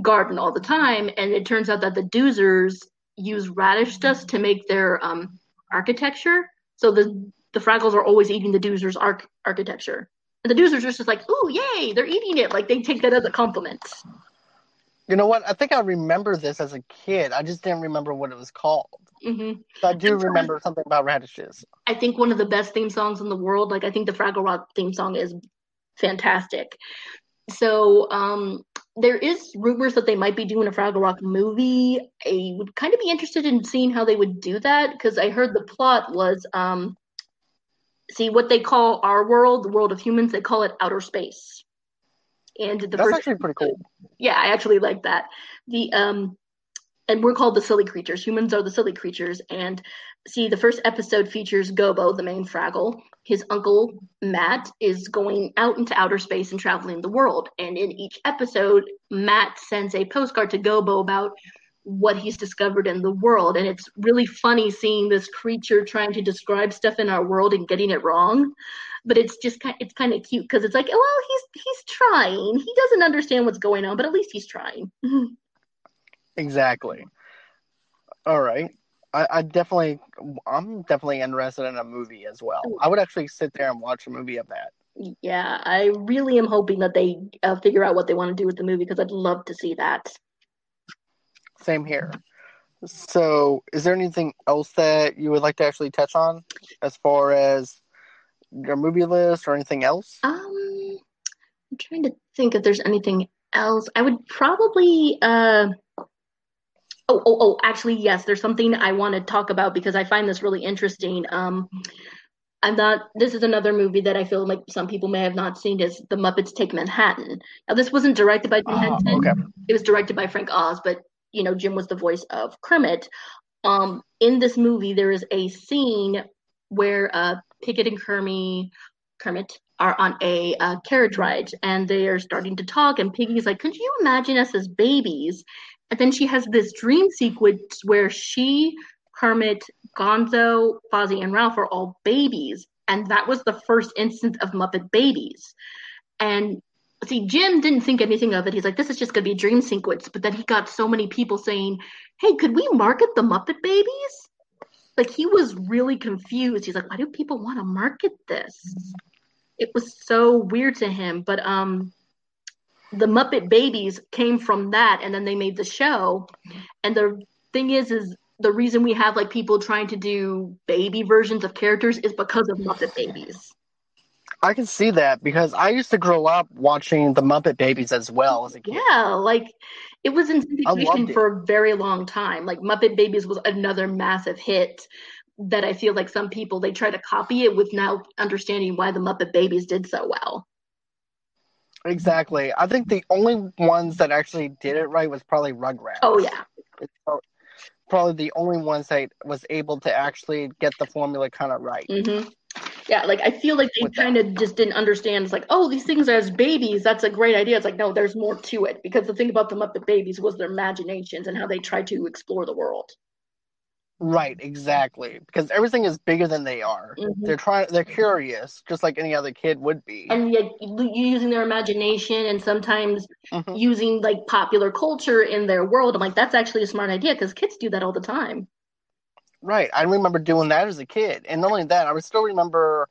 garden all the time. And it turns out that the Doozers use radish dust to make their um, architecture. So the the Fraggles are always eating the Doozers' arch- architecture. And the Doozers are just like, ooh, yay, they're eating it. Like they take that as a compliment. You know what? I think I remember this as a kid. I just didn't remember what it was called. hmm So I do remember something about radishes. I think one of the best theme songs in the world. Like I think the Fraggle Rock theme song is fantastic. So um, there is rumors that they might be doing a Fraggle Rock movie. I would kind of be interested in seeing how they would do that because I heard the plot was um, see what they call our world, the world of humans. They call it outer space. And the That's first actually pretty cool. yeah, I actually like that. The um and we're called the silly creatures. Humans are the silly creatures. And see, the first episode features Gobo, the main Fraggle. His uncle Matt is going out into outer space and traveling the world. And in each episode, Matt sends a postcard to Gobo about what he's discovered in the world. And it's really funny seeing this creature trying to describe stuff in our world and getting it wrong. But it's just kind it's kind of cute because it's like, well, he's he's trying. He doesn't understand what's going on, but at least he's trying. Exactly. All right. I, I definitely, I'm definitely interested in a movie as well. I would actually sit there and watch a movie of that. Yeah, I really am hoping that they uh, figure out what they want to do with the movie because I'd love to see that. Same here. So, is there anything else that you would like to actually touch on as far as your movie list or anything else? Um, I'm trying to think if there's anything else? I would probably. Uh... Oh, oh, oh! Actually, yes. There's something I want to talk about because I find this really interesting. Um, I'm not. This is another movie that I feel like some people may have not seen. Is The Muppets Take Manhattan? Now, this wasn't directed by Jim Ah, Henson. okay. It was directed by Frank Oz, but you know, Jim was the voice of Kermit. Um, in this movie, there is a scene where uh, Piggy and Kermit, Kermit are on a uh, carriage ride, and they are starting to talk. And Piggy's like, "Could you imagine us as babies?" And then she has this dream sequence where she, Kermit, Gonzo, Fozzie, and Ralph are all babies, and that was the first instance of Muppet babies. And see, Jim didn't think anything of it. He's like, this is just going to be a dream sequence. But then he got so many people saying, hey, could we market the Muppet Babies? Like, he was really confused. He's like, why do people want to market this? It was so weird to him. But um, the Muppet Babies came from that, and then they made the show. And the thing is, is the reason we have like people trying to do baby versions of characters is because of Muppet Babies. I can see that because I used to grow up watching the Muppet Babies as well as a kid. Yeah, like it was in syndication for a very long time. Like Muppet Babies was another massive hit that I feel like some people they try to copy it with now understanding why the Muppet Babies did so well. Exactly. I think the only ones that actually did it right was probably Rugrats. Oh yeah. Probably the only ones that was able to actually get the formula kind of right. hmm Yeah, like I feel like they kind of just didn't understand. It's like, oh, these things are as babies. That's a great idea. It's like, no, there's more to it because the thing about the Muppet Babies was their imaginations and how they tried to explore the world. Right, exactly. Because everything is bigger than they are. Mhm. They're trying. They're curious, just like any other kid would be. and yet using their imagination and sometimes Mhm. using like popular culture in their world. I'm like, that's actually a smart idea because kids do that all the time. Right. I remember doing that as a kid, and not only that, I still remember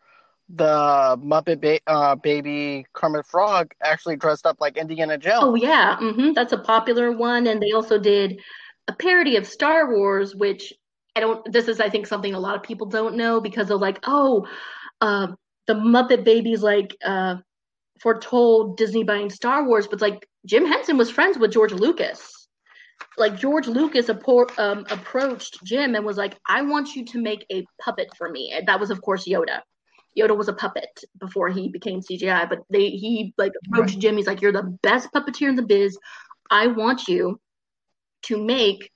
the Muppet ba- uh, baby Kermit Frog actually dressed up like Indiana Jones. Oh yeah, hmm that's a popular one, and they also did a parody of Star Wars, which I don't. This is, I think, something a lot of people don't know because they're like, oh, uh, the Muppet Babies like uh, foretold Disney buying Star Wars, but like Jim Henson was friends with George Lucas. Like George Lucas appro- um, approached Jim and was like, "I want you to make a puppet for me." And that was, of course, Yoda. Yoda was a puppet before he became CGI, but they he like approached Jim. He's like, "You're the best puppeteer in the biz. I want you to make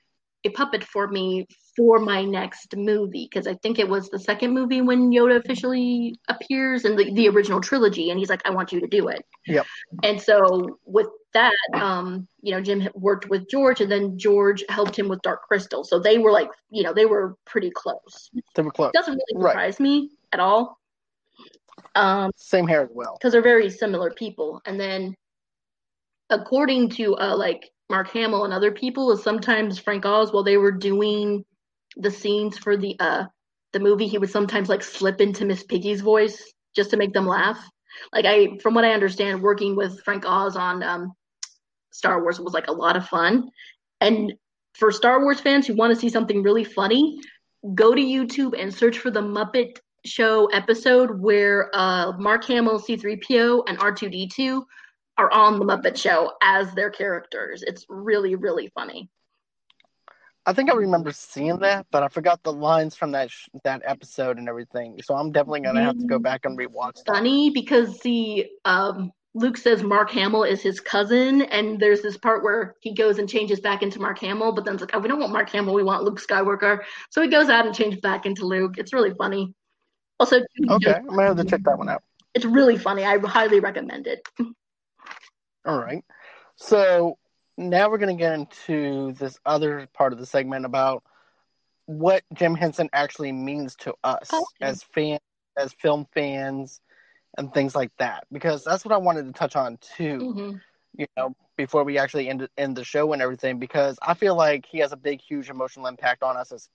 a puppet for me for my next movie because I think it was the second movie when Yoda officially appears in the, the original trilogy, and he's like, "I want you to do it." Yep. And so with that, um, you know, Jim worked with George, and then George helped him with Dark Crystal, so they were like, you know, they were pretty close. They were close. Doesn't really Right. surprise me at all. Um, Same hair as well. because they're very similar people. And then, according to uh, like Mark Hamill and other people, is sometimes Frank Oz while they were doing the scenes for the uh the movie, he would sometimes like slip into Miss Piggy's voice just to make them laugh. Like I, from what I understand, working with Frank Oz on um, Star Wars was like a lot of fun. And for Star Wars fans who want to see something really funny, go to YouTube and search for the Muppet Show episode where uh, Mark Hamill, C3PO, and R2D2 are on the Muppet Show as their characters. It's really, really funny. I think I remember seeing that, but I forgot the lines from that sh- that episode and everything. So I'm definitely gonna have to go back and rewatch that. Funny because see, um, Luke says Mark Hamill is his cousin, and there's this part where he goes and changes back into Mark Hamill, but then it's like, oh, we don't want Mark Hamill, we want Luke Skywalker. So he goes out and changes back into Luke. It's really funny. Also, Okay, I'm gonna have to check that one out. it's really funny. I highly recommend it. All right. So now we're going to get into this other part of the segment about what Jim Henson actually means to us Okay. as fans, as film fans, and things like that. Because that's what I wanted to touch on too. hmm You know, before we actually end end the show and everything, because I feel like he has a big, huge emotional impact on us as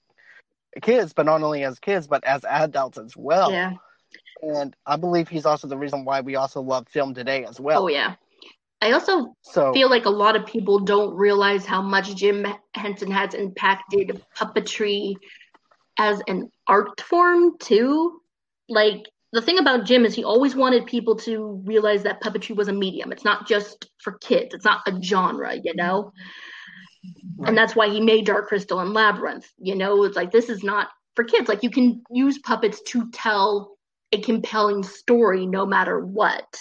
kids, but not only as kids, but as adults as well. Yeah. And I believe he's also the reason why we also love film today as well. Oh yeah. I also So feel like a lot of people don't realize how much Jim Henson has impacted puppetry as an art form too. Like the thing about Jim is he always wanted people to realize that puppetry was a medium. It's not just for kids. It's not a genre, you know. Right. And that's why he made Dark Crystal and Labyrinth. You know, it's like this is not for kids. Like you can use puppets to tell a compelling story no matter what.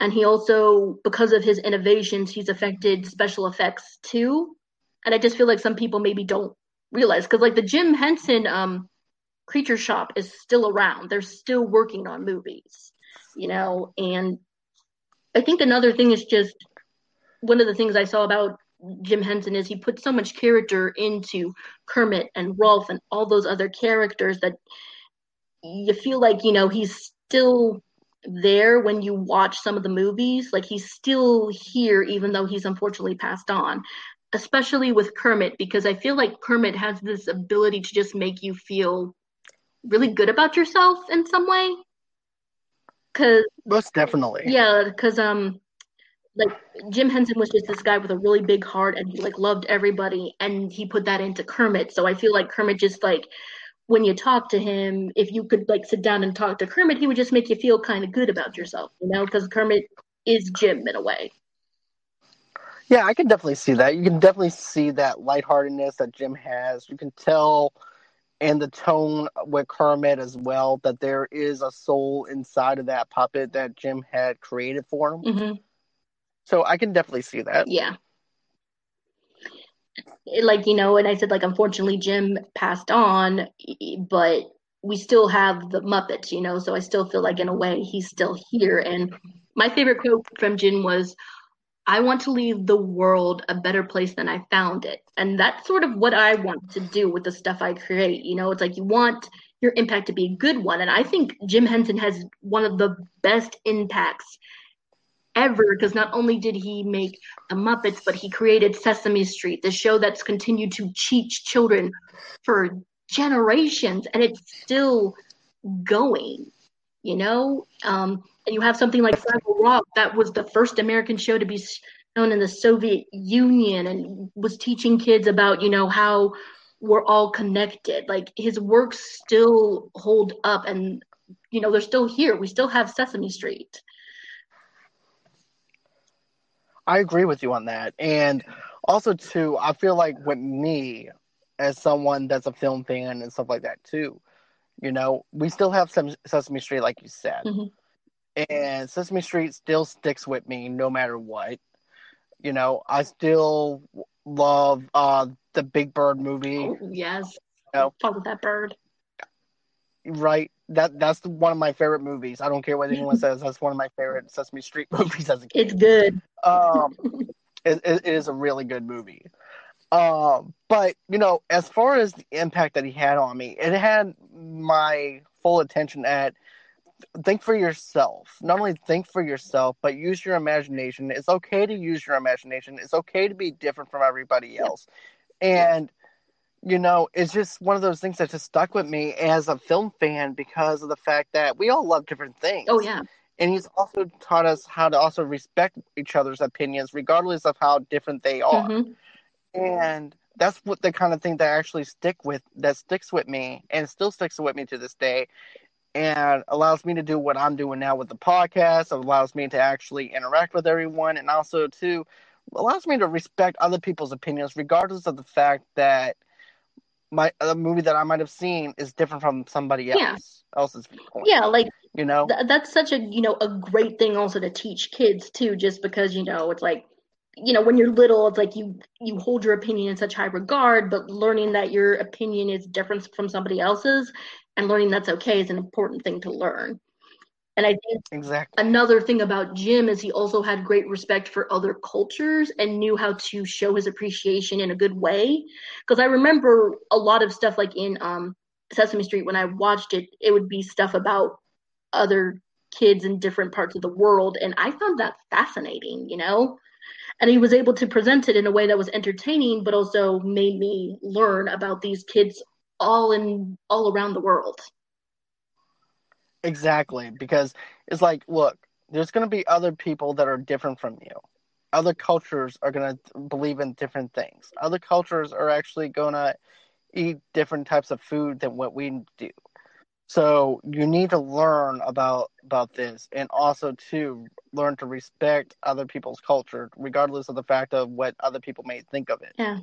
And he also, because of his innovations, he's affected special effects too. And I just feel like some people maybe don't realize because like the Jim Henson um creature shop is still around. They're still working on movies, you know, and I think another thing is just one of the things I saw about Jim Henson is he put so much character into Kermit and Rowlf and all those other characters that you feel like, you know, he's still there when you watch some of the movies. Like he's still here, even though he's unfortunately passed on. Especially with Kermit, because I feel like Kermit has this ability to just make you feel really good about yourself in some way. Cause most definitely, yeah, because um, like Jim Henson was just this guy with a really big heart, and he like loved everybody, and he put that into Kermit. So I feel like Kermit just like when you talk to him, if you could like sit down and talk to Kermit, he would just make you feel kind of good about yourself, you know, because Kermit is Jim in a way. Yeah, I can definitely see that. You can definitely see that lightheartedness that Jim has. You can tell and the tone with Kermit as well that there is a soul inside of that puppet that Jim had created for him. Mm-hmm. So I can definitely see that. Yeah. Like, you know, and I said, like, unfortunately, Jim passed on, but we still have the Muppets, you know, so I still feel like, in a way, he's still here. And my favorite quote from Jim was, I want to leave the world a better place than I found it. And that's sort of what I want to do with the stuff I create. You know, it's like you want your impact to be a good one. And I think Jim Henson has one of the best impacts ever because not only did he make the Muppets, but he created Sesame Street, the show that's continued to teach children for generations and it's still going, you know? Um, and you have something like Fraggle Rock that was the first American show to be known in the Soviet Union and was teaching kids about, you know, how we're all connected. Like his works still hold up and, you know, they're still here. We still have Sesame Street. I agree with you on that. And also, too, I feel like with me, as someone that's a film fan and stuff like that, too, you know, we still have some Sesame Street, like you said. Mm-hmm and Sesame Street still sticks with me no matter what. You know, I still love uh the Big Bird movie. Oh, yes. You know, that bird. Right. That that's one of my favorite movies. I don't care what anyone says. That's one of my favorite Sesame Street movies as a kid. It's good. Um, it, it is a really good movie. Um, but you know, as far as the impact that he had on me, it had my full attention at think for yourself. Not only think for yourself, but use your imagination. It's okay to use your imagination. It's okay to be different from everybody else. And you know, it's just one of those things that just stuck with me as a film fan because of the fact that we all love different things. Oh yeah. And he's also taught us how to also respect each other's opinions, regardless of how different they are. Mm-hmm. And that's what the kind of thing that actually stick with that sticks with me and still sticks with me to this day and allows me to do what I'm doing now with the podcast. It allows me to actually interact with everyone, and also to allows me to respect other people's opinions, regardless of the fact that my the movie that I might have seen is different from somebody else yeah. else's viewpoint. Yeah, like you know, th- that's such a you know a great thing also to teach kids too, just because you know it's like you know when you're little it's like you you hold your opinion in such high regard but learning that your opinion is different from somebody else's and learning that's okay is an important thing to learn. And I think exactly another thing about Jim is he also had great respect for other cultures and knew how to show his appreciation in a good way. Because I remember a lot of stuff like in um, Sesame Street when I watched it, it would be stuff about other kids in different parts of the world, and I found that fascinating. You know, and he was able to present it in a way that was entertaining, but also made me learn about these kids all in all around the world. Exactly, because it's like, look, there's going to be other people that are different from you. Other cultures are going to believe in different things. Other cultures are actually going to eat different types of food than what we do. So you need to learn about about this, and also to learn to respect other people's culture, regardless of the fact of what other people may think of it. Yeah.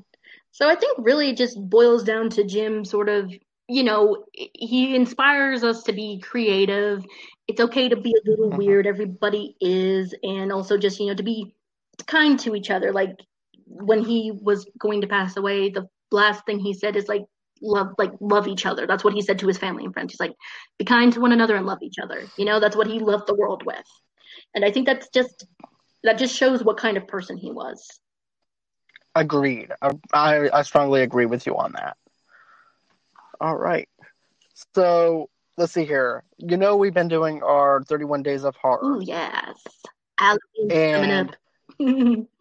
So I think really just boils down to Jim sort of, you know, he inspires us to be creative. It's okay to be a little Mhm. weird. Everybody is. And also just, you know, to be kind to each other. Like when he was going to pass away, the last thing he said is like, love like love each other that's what he said to his family and friends he's like be kind to one another and love each other you know that's what he left the world with and i think that's just that just shows what kind of person he was Agreed. I I strongly agree with you on that. All right. So let's see here. You know, we've been doing our 31 Days of Horror. Oh yes. Halloween's coming And- up.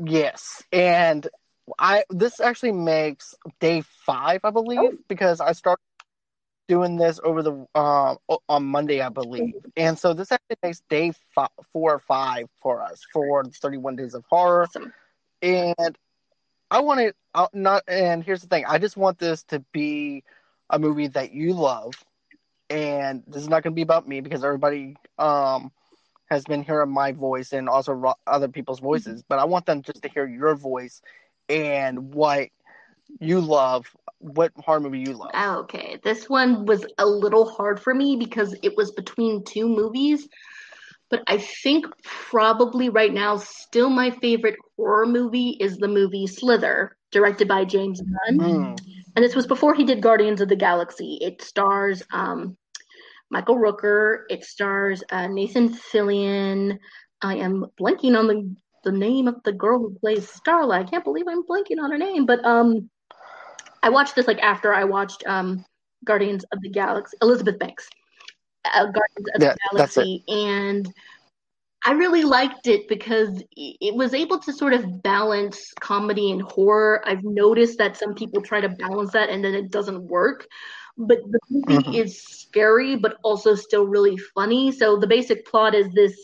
Yes, and I this actually makes day five, I believe, Oh. because I started doing this over the um o- on Monday, I believe, and so this actually makes day four or five for us for 31 Days of Horror, awesome. and I want to uh, not. And here's the thing: I just want this to be a movie that you love, and this is not going to be about me because everybody um has been hearing my voice and also ro- other people's voices, but I want them just to hear your voice and what you love, what horror movie you love. Okay, this one was a little hard for me because it was between two movies. But I think probably right now, still my favorite horror movie is the movie Slither, directed by James Gunn. Mm. And this was before he did Guardians of the Galaxy. It stars um, Michael Rooker. It stars uh, Nathan Fillion. I am blanking on the the name of the girl who plays Starla. I can't believe I'm blanking on her name. But um, I watched this like after I watched um, Guardians of the Galaxy. Elizabeth Banks, uh, Guardians of Yeah, the. Galaxy, and I really liked it because it was able to sort of balance comedy and horror. I've noticed that some people try to balance that and then it doesn't work. But the movie Mhm. is scary, but also still really funny. So the basic plot is this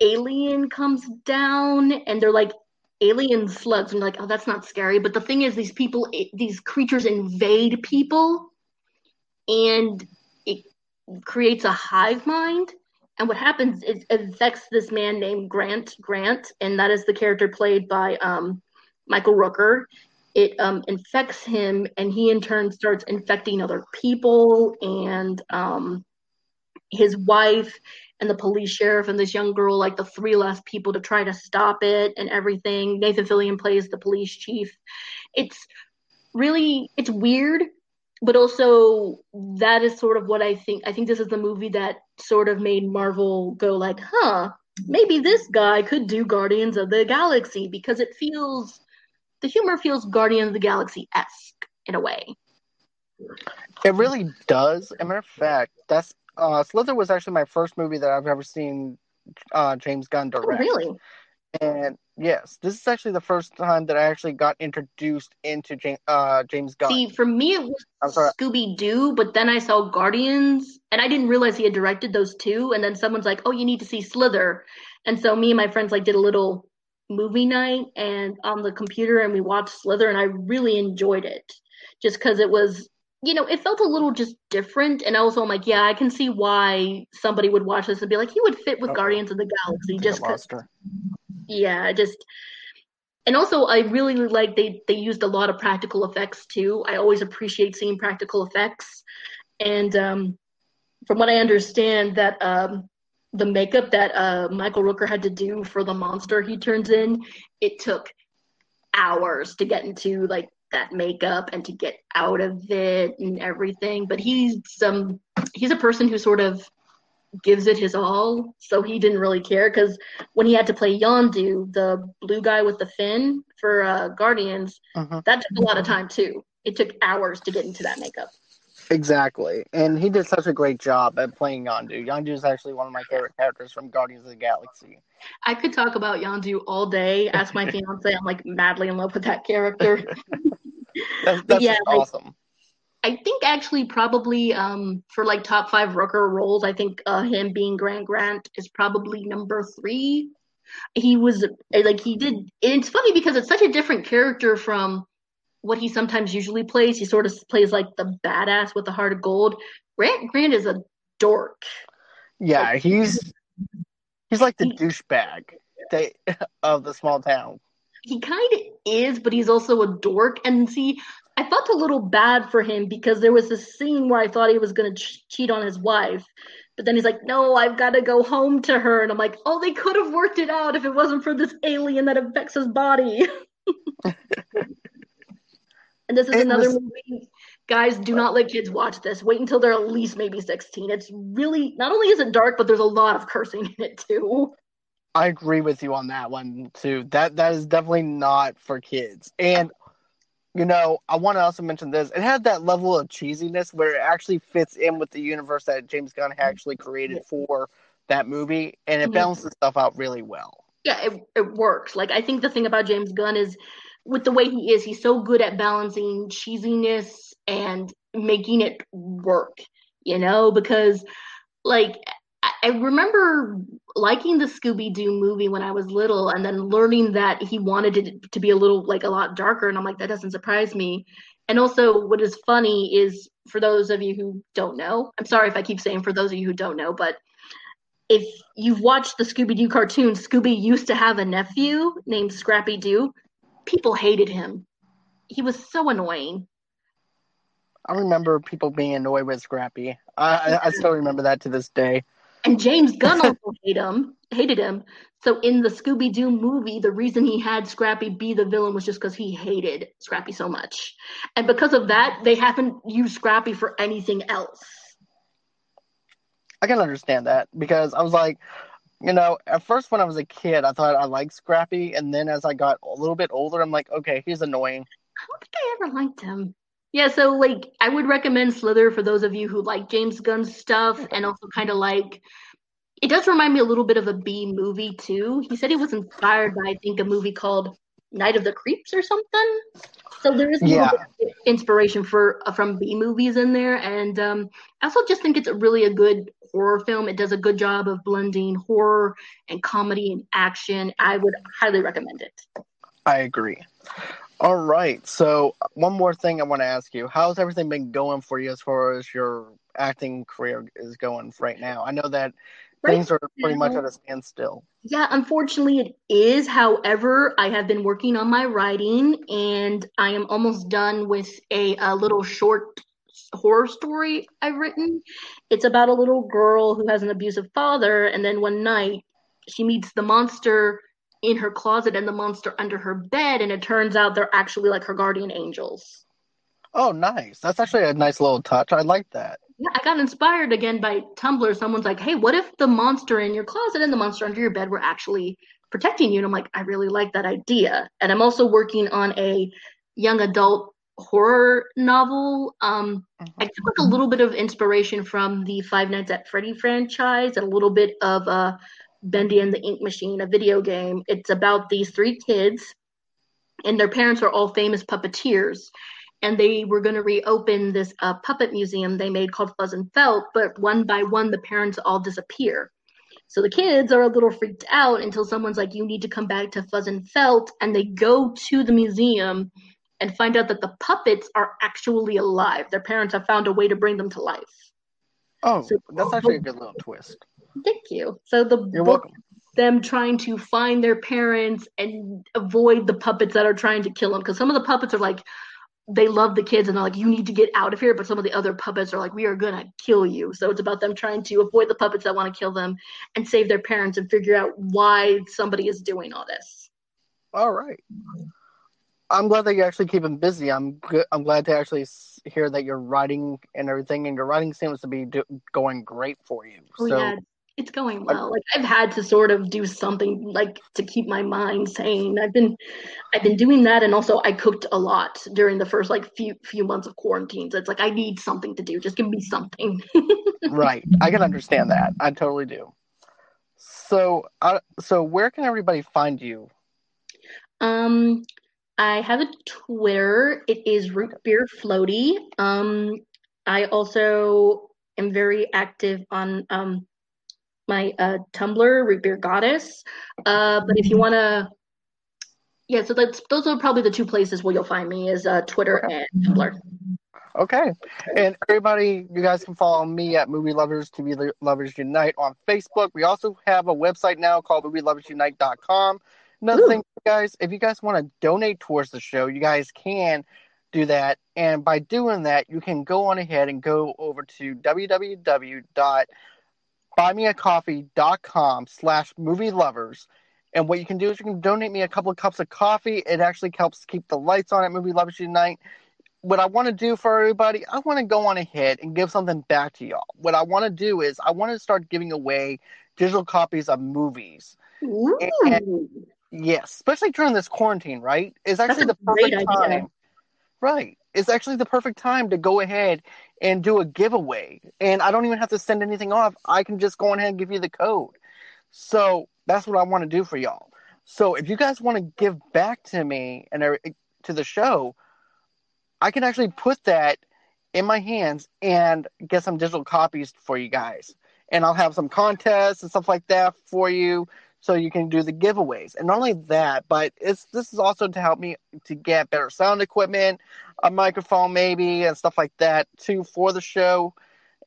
alien comes down and they're like alien slugs. And you're like, oh, that's not scary. But the thing is, these people, these creatures invade people and creates a hive mind. And what happens is it affects this man named Grant Grant, and that is the character played by um, Michael Rooker. It um, infects him, and he in turn starts infecting other people and um, his wife and the police sheriff and this young girl, like the three last people to try to stop it and everything. Nathan Fillion plays the police chief. It's really it's weird, but also that is sort of what I think. I think this is the movie that sort of made Marvel go like, huh, maybe this guy could do Guardians of the Galaxy because it feels the humor feels Guardians of the Galaxy esque in a way. It really does. As a matter of fact, that's uh, Slither was actually my first movie that I've ever seen uh, James Gunn Oh, direct. really? And yes, this is actually the first time that I actually got introduced into James, uh, James Gunn. See, for me, it was Scooby Doo, but then I saw Guardians, and I didn't realize he had directed those two. And then someone's like, "Oh, you need to see Slither," and so me and my friends like did a little movie night and on the computer, and we watched Slither, and I really enjoyed it, just because it was, you know, it felt a little just different. And also, I'm like, yeah, I can see why somebody would watch this and be like, he would fit with Uh-oh. Guardians of the Galaxy, just I 'cause lost her. Yeah, just and also I really like they they used a lot of practical effects too. I always appreciate seeing practical effects. And um from what I understand that um the makeup that uh Michael Rooker had to do for the monster he turns in, it took hours to get into like that makeup and to get out of it and everything. But he's some he's a person who sort of gives it his all, so he didn't really care because when he had to play Yondu, the blue guy with the fin for uh, Guardians, Mhm. that took a lot of time too. It took hours to get into that makeup. Exactly. And he did such a great job at playing Yondu. Yondu is actually one of my favorite characters from Guardians of the Galaxy. I could talk about Yondu all day. Ask my fiance, I'm like madly in love with that character. That's, that's yeah, just like- awesome. I think actually probably um, for like top five Rooker roles, I think uh, him being Grant Grant is probably number three. He was like he did. It's funny because it's such a different character from what he sometimes usually plays. He sort of plays like the badass with the heart of gold. Grant Grant is a dork. Yeah, Like- he's he's like the He- douchebag they, of the small town. he kind of is, but he's also a dork. And see, I felt a little bad for him because there was this scene where I thought he was going to ch- cheat on his wife. But then he's like, no, I've got to go home to her. And I'm like, oh, they could have worked it out if it wasn't for this alien that affects his body. and this is It another was- movie. Guys, do not let kids watch this. Wait until they're at least maybe 16. It's really, not only is it dark, but there's a lot of cursing in it too. I agree with you on that one too. That that is definitely not for kids. And you know, I want to also mention this. It had that level of cheesiness where it actually fits in with the universe that James Gunn actually created for that movie, and it Mhm. balances stuff out really well. yeah, it, it works. Like I think the thing about James Gunn is with the way he is, he's so good at balancing cheesiness and making it work, you know, because like I, remember liking the Scooby Doo movie when I was little and then learning that he wanted it to be a little like a lot darker and I'm like that doesn't surprise me. And also what is funny is for those of you who don't know, I'm sorry if I keep saying for those of you who don't know, but if you've watched the Scooby Doo cartoon, Scooby used to have a nephew named Scrappy Doo. People hated him. He was so annoying. I remember people being annoyed with Scrappy. I, I still remember that to this day. And James Gunn also hated him. Hated him. So in the Scooby Doo movie, the reason he had Scrappy be the villain was just because he hated Scrappy so much, and because of that, they haven't used Scrappy for anything else. I can understand that because I was like, you know, at first when I was a kid, I thought I liked Scrappy, and then as I got a little bit older, I'm like, okay, he's annoying. I don't think I ever liked him. Yeah, so like I would recommend Slither for those of you who like James Gunn's stuff and also kind of like it does remind me a little bit of a B movie too. He said he was inspired by I think a movie called Night of the Creeps or something. So there is a little Yeah. inspiration for uh, from B movies in there, and um, I also just think it's a really a good horror film. It does a good job of blending horror and comedy and action. I would highly recommend it. I agree. All right. So one more thing I want to ask you: How's everything been going for you as far as your acting career is going right now? I know that Right things are pretty much at a standstill. Yeah, unfortunately, it is. However, I have been working on my writing and I am almost done with a, a little short horror story I've written. It's about a little girl who has an abusive father, and then one night she meets the monster in her closet and the monster under her bed, and it turns out they're actually like her guardian angels. Oh, nice. That's actually a nice little touch. I like that. Yeah, I got inspired again by Tumblr. Someone's like, hey, what if the monster in your closet and the monster under your bed were actually protecting you? And I'm like, I really like that idea. And I'm also working on a young adult horror novel. Um, I took a little bit of inspiration from the Five Nights at Freddy franchise and a little bit of uh, Bendy and the Ink Machine, a video game. It's about these three kids, and their parents are all famous puppeteers and they were going to reopen this uh, puppet museum they made called Fuzz and Felt, but one by one, the parents all disappear. So the kids are a little freaked out until someone's like, You need to come back to Fuzz and Felt. And they go to the museum and find out that the puppets are actually alive. Their parents have found a way to bring them to life. Oh, So- that's actually a good little twist. Thank you. So the You're book welcome. them trying to find their parents and avoid the puppets that are trying to kill them because some of the puppets are like they love the kids and they're like you need to get out of here but some of the other puppets are like we are gonna kill you so it's about them trying to avoid the puppets that want to kill them and save their parents and figure out why somebody is doing all this All right. I'm glad that you actually keep him busy. I'm good. I'm glad to actually hear that you're writing and everything, and your writing seems to be do- going great for you. oh so yeah it's going well like i've had to sort of do something like to keep my mind sane i've been i've been doing that and also i cooked a lot during the first like few few months of quarantine so it's like i need something to do just give me something right, I can understand that. I totally do. So, uh, so where can everybody find you? Um, I have a Twitter. It is root beer floaty. Um, I also am very active on um my uh Tumblr, root beer goddess. Uh, but if you want to Yeah, so that's those are probably the two places where you'll find me is uh, Twitter and Tumblr. Okay. And everybody, you guys can follow me at Movie Lovers TV Lovers Unite on Facebook. We also have a website now called MovieLoversUnite.com. Another Ooh. thing, guys, if you guys want to donate towards the show, you guys can do that. And by doing that, you can go on ahead and go over to www.buymeacoffee.com slash movie lovers. And what you can do is you can donate me a couple of cups of coffee. It actually helps keep the lights on at Movie Lovers Unite. What I want to do for everybody, I want to go on ahead and give something back to y'all. What I want to do is I want to start giving away digital copies of movies. Ooh. Yes, especially during this quarantine, right? It's actually the perfect idea. time. Right. It's actually the perfect time to go ahead and do a giveaway. And I don't even have to send anything off. I can just go ahead and give you the code. So that's what I want to do for y'all. So if you guys want to give back to me and er, to the show, I can actually put that in my hands and get some digital copies for you guys. And I'll have some contests and stuff like that for you so you can do the giveaways. And not only that, but it's this is also to help me to get better sound equipment, a microphone maybe, and stuff like that too for the show.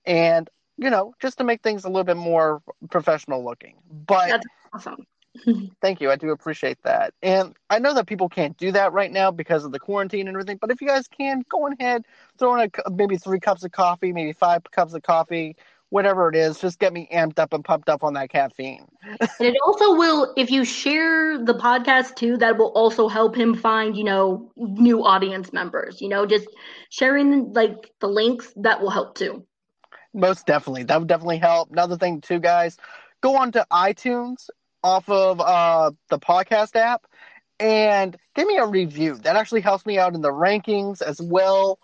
And you know, just to make things a little bit more professional looking. But That's awesome. Thank you. I do appreciate that. And I know that people can't do that right now because of the quarantine and everything. But if you guys can, go ahead, throw in a, maybe three cups of coffee, maybe five cups of coffee, whatever it is. Just get me amped up and pumped up on that caffeine. And it also will, if you share the podcast too, that will also help him find, you know, new audience members. You know, just sharing like the links that will help too. Most definitely. That would definitely help. Another thing, too, guys, go on to iTunes off of uh, the podcast app and give me a review. That actually helps me out in the rankings as well.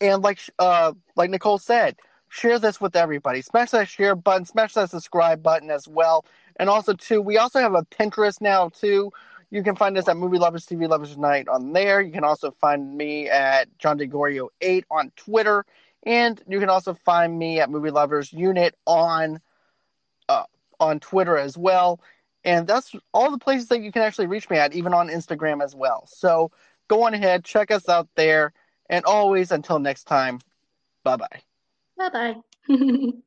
And like uh, like Nicole said, share this with everybody. Smash that share button, smash that subscribe button as well. And also, too, we also have a Pinterest now, too. You can find us at Movie Lovers TV Lovers Night on there. You can also find me at John DeGorio 8 on Twitter. And you can also find me at Movie Lovers Unite on uh, on Twitter as well. And that's all the places that you can actually reach me at, even on Instagram as well. So go on ahead, check us out there. And always, until next time, bye bye. Bye bye.